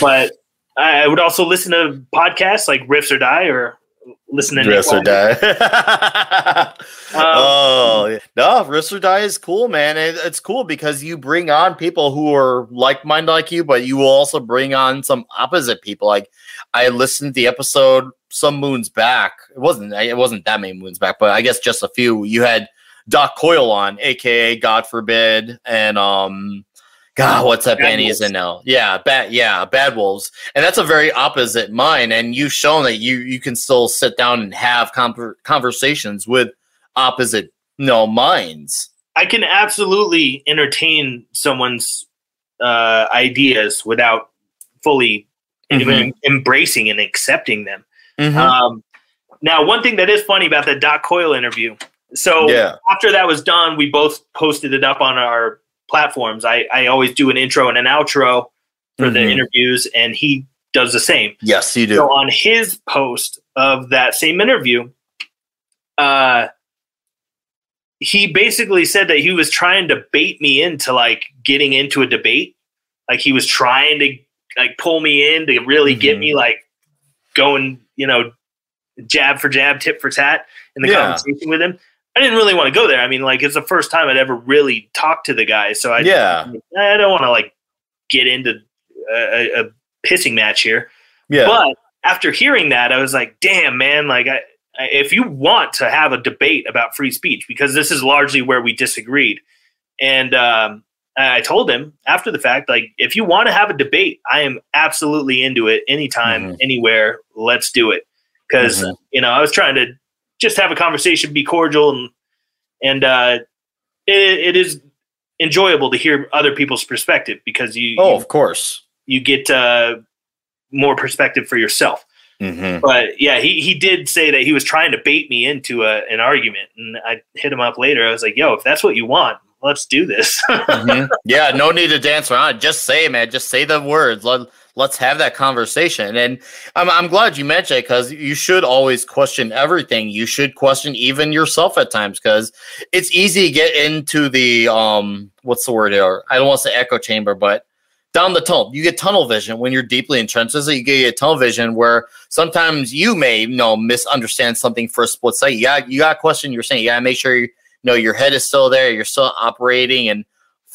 Speaker 1: But I would also listen to podcasts like Riffs or Die or listen to
Speaker 2: Riffs or Die.
Speaker 1: Um,
Speaker 2: oh yeah. no, Riffs or Die is cool, man. It, it's cool because you bring on people who are like-minded like you, but you will also bring on some opposite people. Like I listened to the episode some moons back. It wasn't it wasn't that many moons back, but I guess just a few. You had Doc Coyle on, aka God forbid, and um God, what's up,
Speaker 1: Bad
Speaker 2: he's
Speaker 1: Wolves.
Speaker 2: in now? Yeah, bad yeah, Bad Wolves. And that's a very opposite mind. And you've shown that you you can still sit down and have conver- conversations with opposite you know minds.
Speaker 1: I can absolutely entertain someone's uh, ideas without fully
Speaker 2: Mhm.
Speaker 1: em- embracing and accepting them.
Speaker 2: Mhm.
Speaker 1: Um, now, one thing that is funny about the Doc Coyle interview. So
Speaker 2: yeah.
Speaker 1: after that was done, we both posted it up on our platforms. I, I always do an intro and an outro for the
Speaker 2: Mhm.
Speaker 1: interviews, and he does the same.
Speaker 2: Yes, you do.
Speaker 1: So on his post of that same interview, uh, he basically said that he was trying to bait me into like getting into a debate. Like he was trying to like pull me in to really get
Speaker 2: Mhm.
Speaker 1: me like going, you know, jab for jab, tip for tat in the
Speaker 2: Yeah.
Speaker 1: conversation with him. I didn't really want to go there. I mean, like it's the first time I'd ever really talked to the guy, so I
Speaker 2: yeah.
Speaker 1: I don't want to like get into a, a, pissing match here.
Speaker 2: Yeah.
Speaker 1: But after hearing that, I was like, damn, man, like, I, I, if you want to have a debate about free speech, because this is largely where we disagreed. And um, I told him after the fact, like, if you want to have a debate, I am absolutely into it anytime,
Speaker 2: Mhm.
Speaker 1: anywhere. Let's do it. Because,
Speaker 2: Mhm.
Speaker 1: you know, I was trying to just have a conversation, be cordial, and, and uh, it, it is enjoyable to hear other people's perspective because you,
Speaker 2: oh,
Speaker 1: you
Speaker 2: of course.
Speaker 1: you get uh, more perspective for yourself.
Speaker 2: Mm-hmm.
Speaker 1: But yeah, he, he did say that he was trying to bait me into a, an argument, and I hit him up later. I was like, "Yo, if that's what you want, let's do this."
Speaker 2: Mhm. Yeah, no need to dance around. it. Just say, it, man. Just say the words. Let Let's have that conversation. And I'm I'm glad you mentioned it because you should always question everything. You should question even yourself at times because it's easy to get into the um what's the word here? I don't want to say echo chamber, but down the tunnel. You get tunnel vision when you're deeply entrenched. So you get tunnel vision where sometimes you may you know misunderstand something for a split second. Got you got to question you're saying. To make sure you know your head is still there. You're still operating and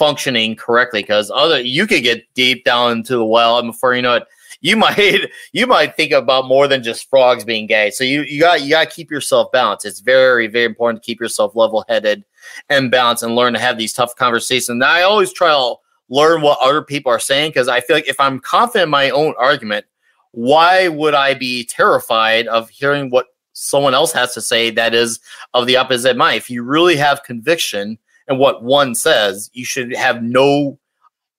Speaker 2: functioning correctly because other you could get deep down into the well and before you know it you might you might think about more than just frogs being gay. So you you got you got to keep yourself balanced. It's very very important to keep yourself level headed and balanced and learn to have these tough conversations. And i always try to learn what other people are saying because i feel like if i'm confident in my own argument why would i be terrified of hearing what someone else has to say that is of the opposite mind? If you really have conviction and what one says, you should have no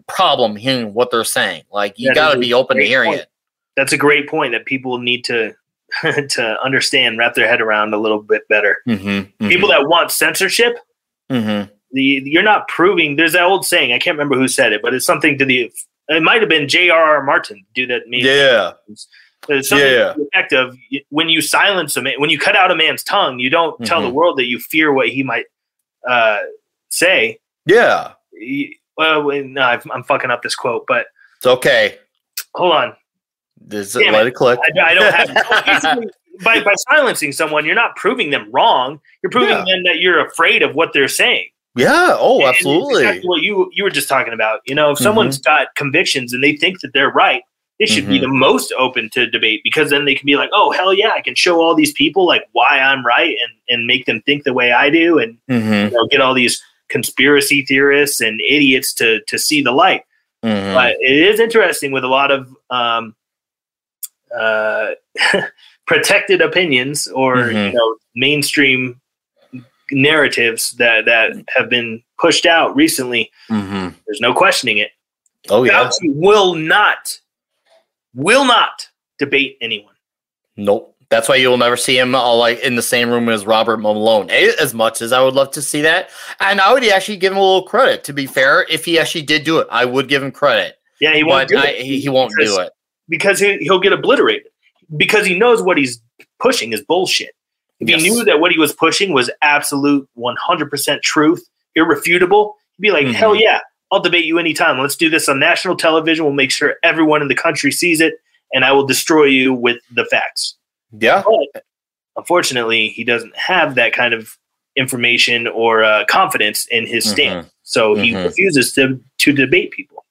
Speaker 2: problem hearing what they're saying. Like you got to be open to hearing
Speaker 1: point.
Speaker 2: it.
Speaker 1: That's a great point that people need to to understand, wrap their head around a little bit better.
Speaker 2: Mm-hmm,
Speaker 1: People that want censorship,
Speaker 2: mm-hmm,
Speaker 1: the you're not proving. There's that old saying. I can't remember who said it, but it's something to the. It might have been J.R.R. Martin, dude that made
Speaker 2: yeah,
Speaker 1: There's something
Speaker 2: Yeah.
Speaker 1: to the effect of when you silence a man, when you cut out a man's tongue, you don't tell the world that you fear what he might uh, say.
Speaker 2: yeah.
Speaker 1: Well, no, I'm, fucking up this quote, but
Speaker 2: It's okay.
Speaker 1: hold on.
Speaker 2: Just
Speaker 1: Damn
Speaker 2: let it, click.
Speaker 1: I, I don't have. by by silencing someone, you're not proving them wrong. You're proving
Speaker 2: Yeah.
Speaker 1: them that you're afraid of what they're saying.
Speaker 2: yeah. Oh,
Speaker 1: And
Speaker 2: absolutely.
Speaker 1: exactly what you you were just talking about. You know, if someone's
Speaker 2: Mm-hmm.
Speaker 1: got convictions and they think that they're right, They should be
Speaker 2: Mhm.
Speaker 1: the most open to debate because then they can be like, oh hell yeah, I can show all these people like why I'm right and and make them think the way I do and
Speaker 2: Mm-hmm.
Speaker 1: you know, get all these conspiracy theorists and idiots to to see the light.
Speaker 2: Mm-hmm.
Speaker 1: But it is interesting with a lot of um, uh, protected opinions or
Speaker 2: Mhm.
Speaker 1: you know mainstream narratives that that have been pushed out recently.
Speaker 2: Mm-hmm.
Speaker 1: There's no questioning it.
Speaker 2: Oh yeah.
Speaker 1: Fauci will not, will not debate anyone.
Speaker 2: Nope. That's why you'll never see him all like in the same room as Robert Malone. As much as I would love to see that, and I would actually give him a little credit. To be fair, if he actually did do it, I would give him credit.
Speaker 1: Yeah, he won't do
Speaker 2: I,
Speaker 1: it
Speaker 2: he, he won't
Speaker 1: because-
Speaker 2: do it.
Speaker 1: because he, he'll get obliterated because he knows what he's pushing is bullshit. If
Speaker 2: Yes.
Speaker 1: he knew that what he was pushing was absolute 100% truth, irrefutable, he'd be like,
Speaker 2: Mhm.
Speaker 1: hell yeah, I'll debate you anytime. Let's do this on national television. We'll make sure everyone in the country sees it, and I will destroy you with the facts.
Speaker 2: Yeah.
Speaker 1: But unfortunately, he doesn't have that kind of information or uh, confidence in his
Speaker 2: Mhm.
Speaker 1: stance. So he
Speaker 2: Mhm.
Speaker 1: refuses to, to debate people,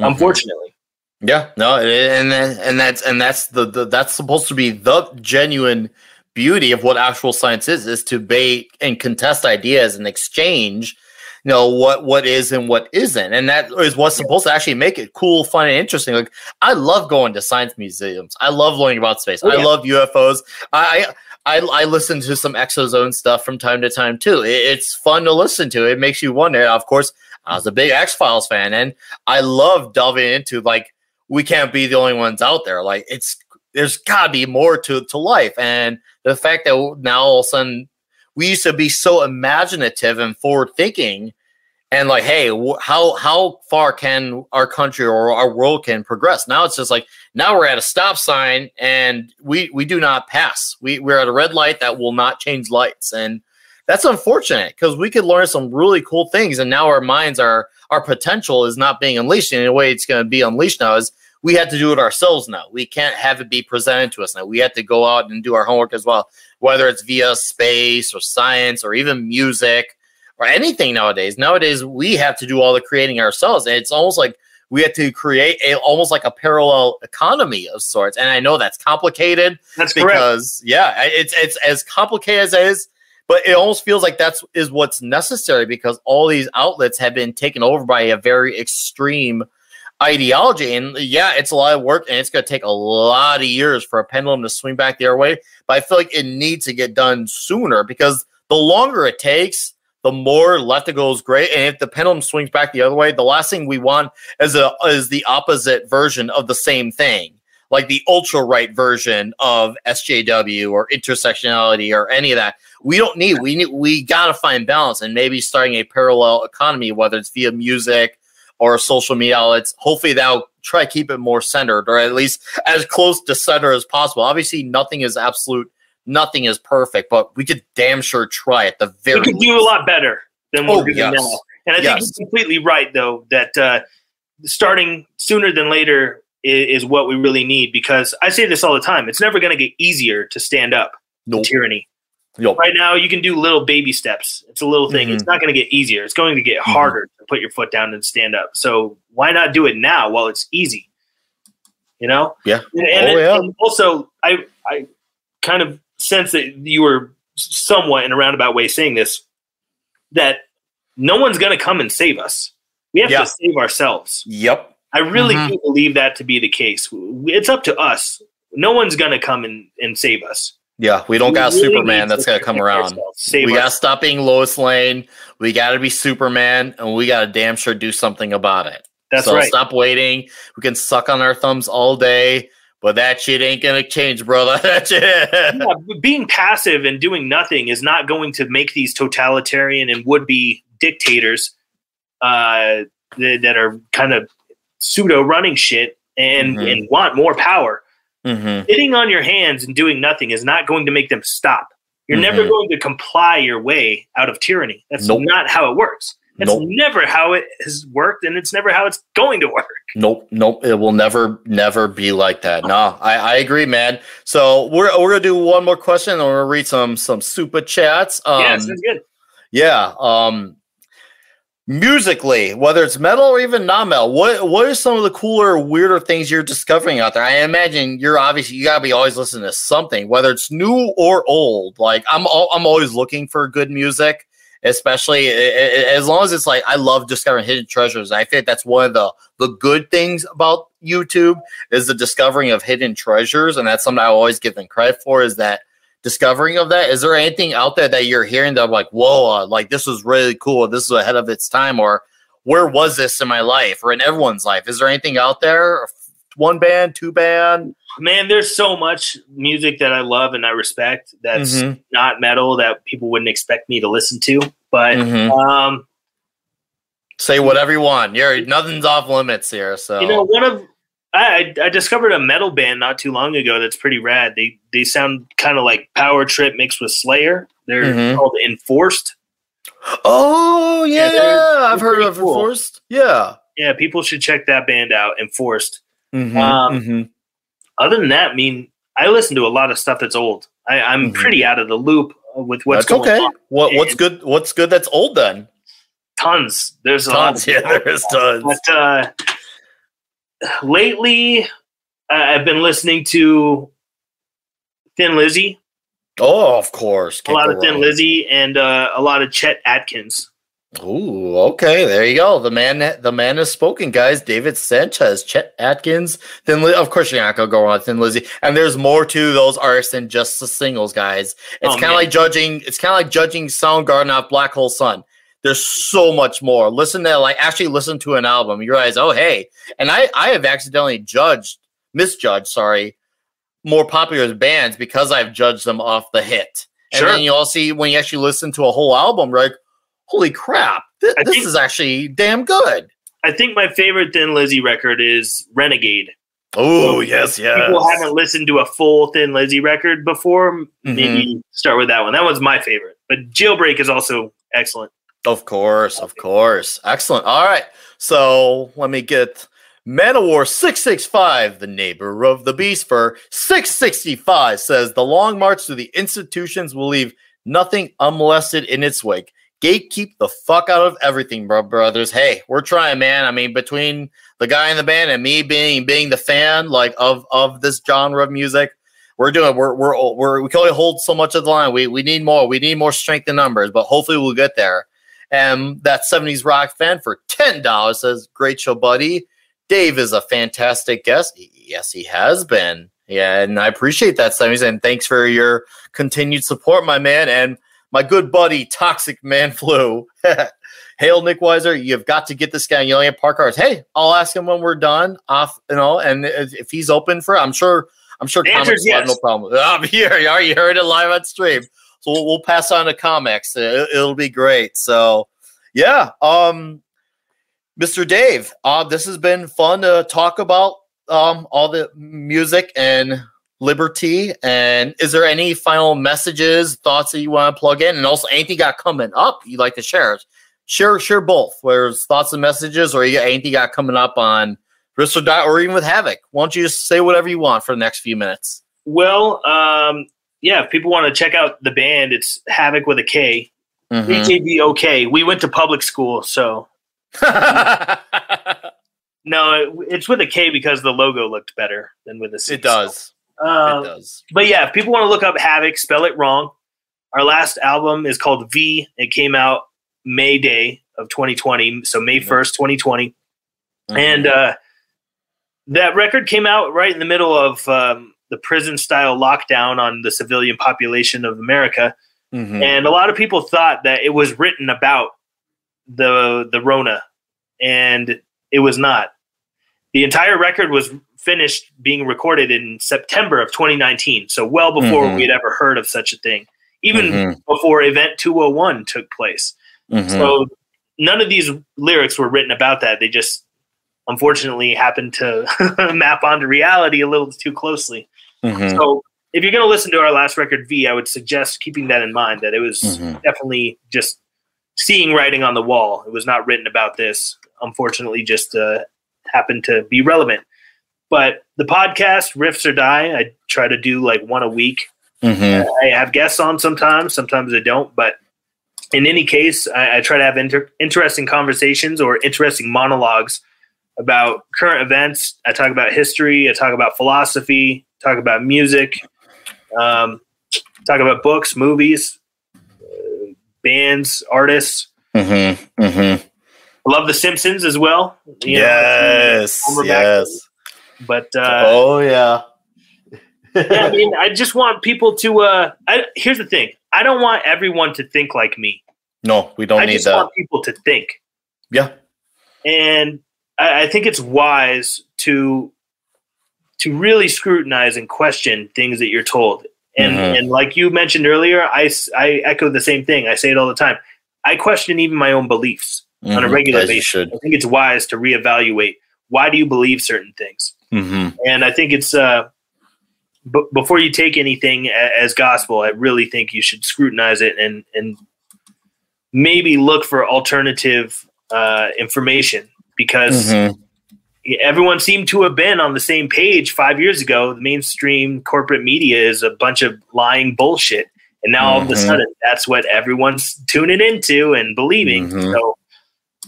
Speaker 2: Mhm.
Speaker 1: unfortunately.
Speaker 2: Yeah, no, and and that's and that's the, the that's supposed to be the genuine beauty of what actual science is is to debate and contest ideas and exchange you know what what is and what isn't and that is what's supposed to actually make it cool fun and interesting like i love going to science museums i love learning about space
Speaker 1: Oh,
Speaker 2: i love ufos i I, I listen to some exozone stuff from time to time too. It- it's fun to listen to. It makes you wonder. Of course, I was a big X Files fan, and I love delving into like we can't be the only ones out there. Like it's there's got to be more to to life, and the fact that now all of a sudden we used to be so imaginative and forward thinking, and like, hey, wh- how how far can our country or our world can progress? Now it's just like now we're at a stop sign and we we do not pass. We we're at a red light that will not change lights, and that's unfortunate because we could learn some really cool things, and now our minds are our potential is not being unleashed. And in a way, it's going to be unleashed now. Is we have to do it ourselves now. We can't have it be presented to us now. We have to go out and do our homework as well, whether it's via space or science or even music or anything nowadays. Nowadays, we have to do all the creating ourselves, and it's almost like we have to create a almost like a parallel economy of sorts. And I know that's complicated
Speaker 1: That's correct.
Speaker 2: because yeah, it's it's as complicated as it is, but it almost feels like that's is what's necessary because all these outlets have been taken over by a very extreme ideology. And yeah, it's a lot of work and it's going to take a lot of years for a pendulum to swing back the other way. But I feel like it needs to get done sooner because the longer it takes, the more left it goes great. And if the pendulum swings back the other way, the last thing we want is a is the opposite version of the same thing. Like the ultra right version of SJW or intersectionality or any of that. We don't need. We need. We gotta find balance and maybe starting a parallel economy, whether it's via music or social media outlets. Hopefully, that'll try to keep it more centered or at least as close to center as possible. Obviously, nothing is absolute. Nothing is perfect, but we could damn sure try at the very.
Speaker 1: we could do a lot better than
Speaker 2: Oh,
Speaker 1: we're doing
Speaker 2: yes.
Speaker 1: now. And I think
Speaker 2: Yes.
Speaker 1: you're completely right, though, that uh, starting sooner than later is, is what we really need. Because I say this all the time: it's never going to get easier to stand up
Speaker 2: Nope.
Speaker 1: to tyranny.
Speaker 2: Nope.
Speaker 1: Right now, you can do little baby steps. It's a little thing.
Speaker 2: Mm-hmm.
Speaker 1: It's not going to get easier. It's going to get harder to put your foot down and stand up. So why not do it now while it's easy? You know.
Speaker 2: Yeah.
Speaker 1: And, and,
Speaker 2: Oh, yeah.
Speaker 1: and also, I I kind of sense that you were somewhat in a roundabout way saying this that no one's going to come and save us. We have
Speaker 2: Yeah.
Speaker 1: to save ourselves.
Speaker 2: Yep.
Speaker 1: I really
Speaker 2: Mhm.
Speaker 1: do believe that to be the case. It's up to us. No one's going to come and, and save us.
Speaker 2: Yeah, we don't
Speaker 1: We
Speaker 2: got
Speaker 1: really
Speaker 2: Superman
Speaker 1: need
Speaker 2: that's
Speaker 1: to
Speaker 2: gonna come around. we
Speaker 1: us.
Speaker 2: gotta stop being Lois Lane. We gotta be Superman, and we gotta damn sure do something about it.
Speaker 1: That's
Speaker 2: so
Speaker 1: right.
Speaker 2: stop waiting. We can suck on our thumbs all day, but that shit ain't gonna change, brother. That shit.
Speaker 1: Yeah, but being passive and doing nothing is not going to make these totalitarian and would-be dictators uh, that, that are kind of pseudo running shit and,
Speaker 2: Mhm.
Speaker 1: and want more power.
Speaker 2: Mhm.
Speaker 1: Sitting on your hands and doing nothing is not going to make them stop. You're never
Speaker 2: Mhm.
Speaker 1: going to comply your way out of tyranny. That's
Speaker 2: Nope.
Speaker 1: not how it works. That's
Speaker 2: Nope.
Speaker 1: never how it has worked, and it's never how it's going to work.
Speaker 2: Nope, nope. It will never, never be like that. No, I, I agree, man. So we're we're gonna do one more question, and we're gonna read some some super chats. Um,
Speaker 1: yeah, sounds good.
Speaker 2: Yeah. Um musically, whether it's metal or even non-metal, what what are some of the cooler, weirder things you're discovering out there? I imagine you're obviously you gotta be always listening to something, whether it's new or old. Like I'm all, I'm always looking for good music, especially as long as it's like I love discovering hidden treasures. I think that's one of the the good things about YouTube is the discovering of hidden treasures, and that's something I always give them credit for. Is that discovering of that? Is there anything out there that you're hearing that like, whoa, uh, like this was really cool, this is ahead of its time, or where was this in my life or in everyone's life? Is there anything out there? One band, two band?
Speaker 1: Man, there's so much music that I love and I respect that's mm-hmm. not metal that people wouldn't expect me to listen to. But mm-hmm. um,
Speaker 2: say whatever you want. You're nothing's off limits here. So
Speaker 1: you know, one of I, I discovered a metal band not too long ago that's pretty rad. They they sound kind of like Power Trip mixed with Slayer. They're mm-hmm. called Enforced.
Speaker 2: Oh yeah, yeah they're, they're I've heard of cool. Enforced. Yeah,
Speaker 1: yeah. People should check that band out. Enforced. Mm-hmm, um, mm-hmm. Other than that, I mean, I listen to a lot of stuff that's old. I, am mm-hmm. pretty out of the loop with what's
Speaker 2: that's okay. On. What what's good? What's good? That's old then.
Speaker 1: Tons. There's
Speaker 2: tons. yeah, there's tons.
Speaker 1: But uh, lately, I've been listening to Thin Lizzy.
Speaker 2: Oh, of course.
Speaker 1: a lot of Thin Lizzy and uh, a lot of Chet Atkins.
Speaker 2: Ooh, okay, there you go. The man, the man has spoken, guys. David Sanchez, Chet Atkins, Thin. Of course, you're not gonna go on Thin Lizzy, and there's more to those artists than just the singles, guys. It's oh, kind of like judging. It's kind of like judging Soundgarden off Black Hole Sun. There's so much more. Listen to like actually listen to an album. You realize, oh hey, and I I have accidentally judged, misjudged, sorry, more popular bands because I've judged them off the hit. And sure. then you all see when you actually listen to a whole album, like, Holy crap, th- this think, is actually damn good.
Speaker 1: I think my favorite Thin Lizzy record is Renegade.
Speaker 2: Oh yes, yes.
Speaker 1: People haven't listened to a full Thin Lizzy record before. Mm-hmm. Maybe start with that one. That one's my favorite. But Jailbreak is also excellent.
Speaker 2: Of course, of course. Excellent. All right. So let me get Manowar 665, the neighbor of the beast for 665 says the long march to the institutions will leave nothing unmolested in its wake. Gatekeep the fuck out of everything, bro, brothers. Hey, we're trying, man. I mean, between the guy in the band and me being being the fan like of of this genre of music, we're doing we're we're, we're we can only hold so much of the line. We we need more. We need more strength in numbers, but hopefully we'll get there. That 70s rock fan for $10 says, Great show, buddy. Dave is a fantastic guest. Yes, he has been. Yeah, and I appreciate that, 70s. And thanks for your continued support, my man. And my good buddy, Toxic Man Flu. Hail Nick Weiser, you've got to get this guy yelling at park cars. Hey, I'll ask him when we're done off, and know, and if he's open for I'm sure I'm sure
Speaker 1: Comics yes.
Speaker 2: no problem. I'm oh, here. You already heard it live on stream. So we'll, we'll pass on to comics. It, will be great. So yeah, um, Mr. Dave, uh, this has been fun to talk about um, all the music and liberty. And is there any final messages, thoughts that you want to plug in, and also anything got coming up you'd like to share? Share, share both. Where's thoughts and messages, or you got anything got coming up on Riffs or or even with Havok? Why don't you just say whatever you want for the next few minutes?
Speaker 1: Well, um, yeah, if people want to check out the band, it's Havok with a K. Mm-hmm. okay. We went to public school, so. no, it's with a K because the logo looked better than with a C.
Speaker 2: It does.
Speaker 1: Uh, it does. But yeah, if people want to look up Havok, spell it wrong. Our last album is called V. It came out May Day of 2020, so May 1st, mm-hmm. 2020. Mm-hmm. And uh, that record came out right in the middle of um, the prison style lockdown on the civilian population of America. Mm-hmm. And a lot of people thought that it was written about the the Rona, and it was not. The entire record was finished being recorded in September of 2019, so well before mm-hmm. we'd ever heard of such a thing, even mm-hmm. before Event 201 took place. Mm-hmm. So none of these lyrics were written about that. They just unfortunately happened to map onto reality a little too closely. Mm-hmm. So if you're going to listen to our last record, V, I would suggest keeping that in mind that it was mm-hmm. definitely just seeing writing on the wall. It was not written about this. Unfortunately, just uh, happened to be relevant. But the podcast, Riffs or Die, I try to do like one a week. Mm-hmm. I have guests on sometimes, sometimes I don't. But in any case, I, I try to have inter- interesting conversations or interesting monologues about current events. I talk about history. I talk about philosophy. Talk about music. Um, talk about books, movies, uh, bands, artists.
Speaker 2: Mm-hmm. Mm-hmm.
Speaker 1: Love The Simpsons as well. you
Speaker 2: Yes.
Speaker 1: Back.
Speaker 2: Yes.
Speaker 1: but uh,
Speaker 2: oh yeah.
Speaker 1: yeah, I mean, I just want people to. Uh, I, here's the thing: I don't want everyone to think like me.
Speaker 2: no, we don't
Speaker 1: I
Speaker 2: need
Speaker 1: just
Speaker 2: that.
Speaker 1: want people to think,
Speaker 2: yeah.
Speaker 1: and I, I think it's wise to to really scrutinize and question things that you're told. And
Speaker 2: Mhm.
Speaker 1: and like you mentioned earlier, I I echo the same thing. I say it all the time. I question even my own beliefs on a
Speaker 2: Mhm.
Speaker 1: regular basis. I think it's wise to reevaluate why do you believe certain things.
Speaker 2: Mm-hmm.
Speaker 1: and I think it's uh, b- before you take anything a- as gospel, I really think you should scrutinize it and and maybe look for alternative uh, information because
Speaker 2: Mm-hmm.
Speaker 1: everyone seemed to have been on the same page five years ago. The mainstream corporate media is a bunch of lying bullshit, and now all of a
Speaker 2: Mhm.
Speaker 1: sudden that's what everyone's tuning into and believing.
Speaker 2: Mhm.
Speaker 1: So,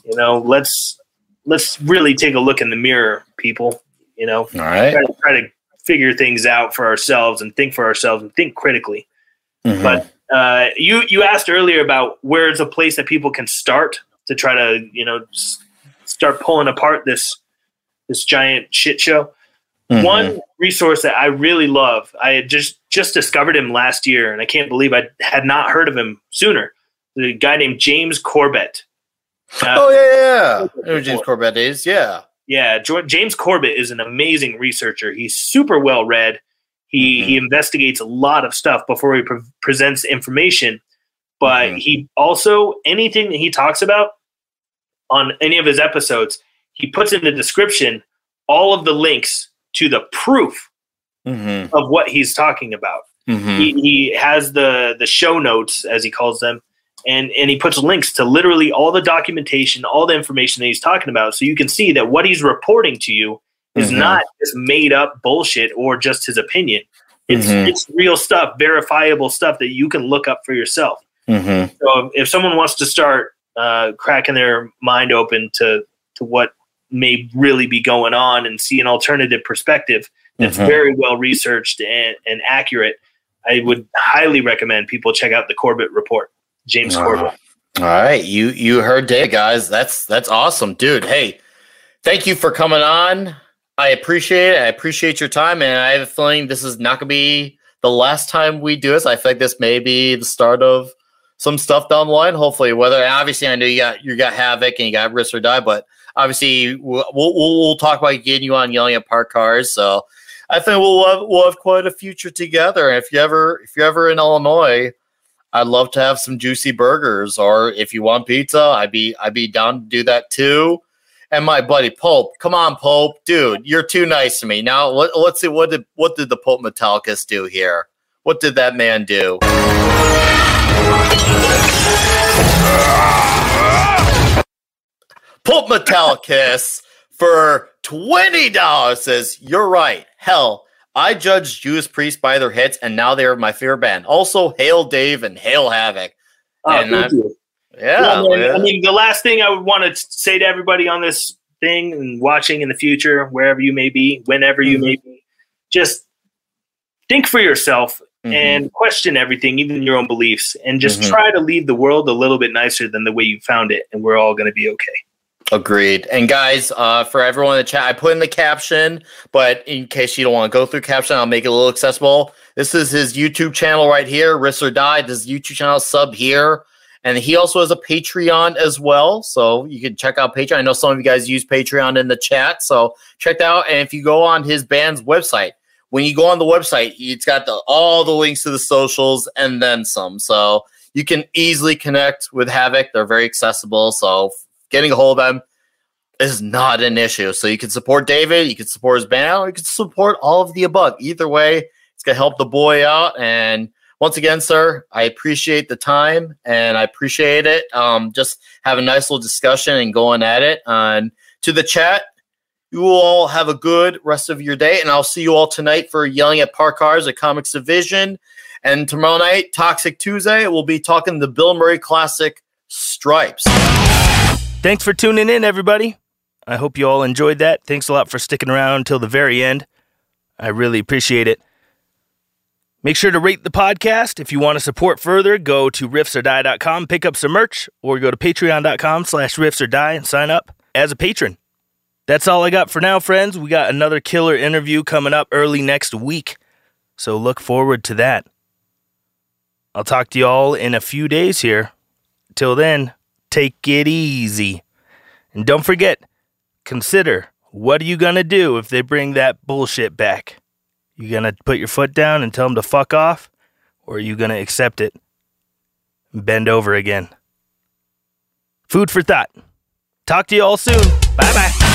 Speaker 1: you know, let's let's really take a look in the mirror, people. You know,
Speaker 2: All right.
Speaker 1: try to, try to figure things out for ourselves and think for ourselves and think critically.
Speaker 2: Mhm.
Speaker 1: But uh, you you asked earlier about where's a place that people can start to try to you know s- start pulling apart this this giant shit show.
Speaker 2: Mhm.
Speaker 1: One resource that I really love, I had just just discovered him last year, and I can't believe I had not heard of him sooner. The guy named James Corbett. Uh,
Speaker 2: Oh yeah, yeah. yeah. I know who James Corbett is. Yeah.
Speaker 1: Yeah, Jo- James Corbett is an amazing researcher. He's super well read. He
Speaker 2: Mhm.
Speaker 1: he investigates a lot of stuff before he pre- presents information. But
Speaker 2: Mhm.
Speaker 1: he also anything that he talks about on any of his episodes, he puts in the description all of the links to the proof
Speaker 2: Mm-hmm.
Speaker 1: of what he's talking about.
Speaker 2: Mm-hmm.
Speaker 1: He, he has the the show notes as he calls them, and and he puts links to literally all the documentation, all the information that he's talking about, so you can see that what he's reporting to you is
Speaker 2: Mhm.
Speaker 1: not just made up bullshit or just his opinion. It's
Speaker 2: Mhm.
Speaker 1: it's real stuff, verifiable stuff that you can look up for yourself.
Speaker 2: Mm-hmm.
Speaker 1: So if someone wants to start uh, cracking their mind open to to what may really be going on and see an alternative perspective that's
Speaker 2: Mhm.
Speaker 1: very well researched and, and accurate, I would highly recommend people check out the Corbett report, James
Speaker 2: Ah.
Speaker 1: Corbett.
Speaker 2: All right, you you heard Dave, guys. That's that's awesome, dude. Hey, thank you for coming on. I appreciate it. I appreciate your time, and I have a feeling this is not gonna be the last time we do this. I think this may be the start of some stuff down the line. Hopefully, whether obviously I know you got you got Havok and you got Riffs or Die, but obviously we'll we'll, we'll talk about getting you on yelling at park cars. So I think we'll have, we'll have quite a future together. And if you ever if you're ever in Illinois. I'd love to have some juicy burgers, or if you want pizza, I'd be I'd be down to do that too. And my buddy Pope, come on, Pope, dude, you're too nice to me. Now let, let's see what did what did the Pope Metallicus do here? What did that man do? Pope Metallicus for twenty dollars says, "You're right. Hell, I judged Judas Priest by their hits, and now they're my favorite band. Also, hail Dave and hail Havok.
Speaker 1: Oh,
Speaker 2: And
Speaker 1: thank
Speaker 2: I-
Speaker 1: you.
Speaker 2: Yeah,
Speaker 1: Well, man,
Speaker 2: man.
Speaker 1: I mean, the last thing I would want to say to everybody on this thing and watching in the future, wherever you may be, whenever you
Speaker 2: Mhm.
Speaker 1: may be, just think for yourself
Speaker 2: Mhm.
Speaker 1: and question everything, even your own beliefs, and just
Speaker 2: Mhm.
Speaker 1: try to leave the world a little bit nicer than the way you found it, and we're all going to be okay.
Speaker 2: Agreed. And guys, uh, for everyone in the chat, I put in the caption, but in case you don't want to go through caption, I'll make it a little accessible. This is his YouTube channel right here, Riffs or Die. This YouTube channel sub here. And he also has a Patreon as well. So you can check out Patreon. I know some of you guys use Patreon in the chat. So check that out. And if you go on his band's website, when you go on the website, it's got the, all the links to the socials and then some. So you can easily connect with Havok. They're very accessible. So getting a hold of them is not an issue. So you can support David, you can support his band, or you can support all of the above. Either way, it's gonna help the boy out. And once again, sir, I appreciate the time and I appreciate it. Um, just have a nice little discussion and going at it. And to the chat, you all have a good rest of your day, and I'll see you all tonight for yelling at park cars at Comics Division. And tomorrow night, Toxic Tuesday, we'll be talking the Bill Murray classic Stripes.
Speaker 1: Thanks for tuning in, everybody. I hope you all enjoyed that. Thanks a lot for sticking around until the very end. I really appreciate it. Make sure to rate the podcast. If you want to support further, go to riffsordie.com, pick up some merch, or go to patreon.com slash riffsordie and sign up as a patron. That's all I got for now, friends. We got another killer interview coming up early next week, so look forward to that. I'll talk to you all in a few days here. Till then, take it easy. And don't forget, consider what are you going to do if they bring that bullshit back? You going to put your foot down and tell them to fuck off? Or are you going to accept it bend over again? Food for thought. Talk to you all soon. Bye bye.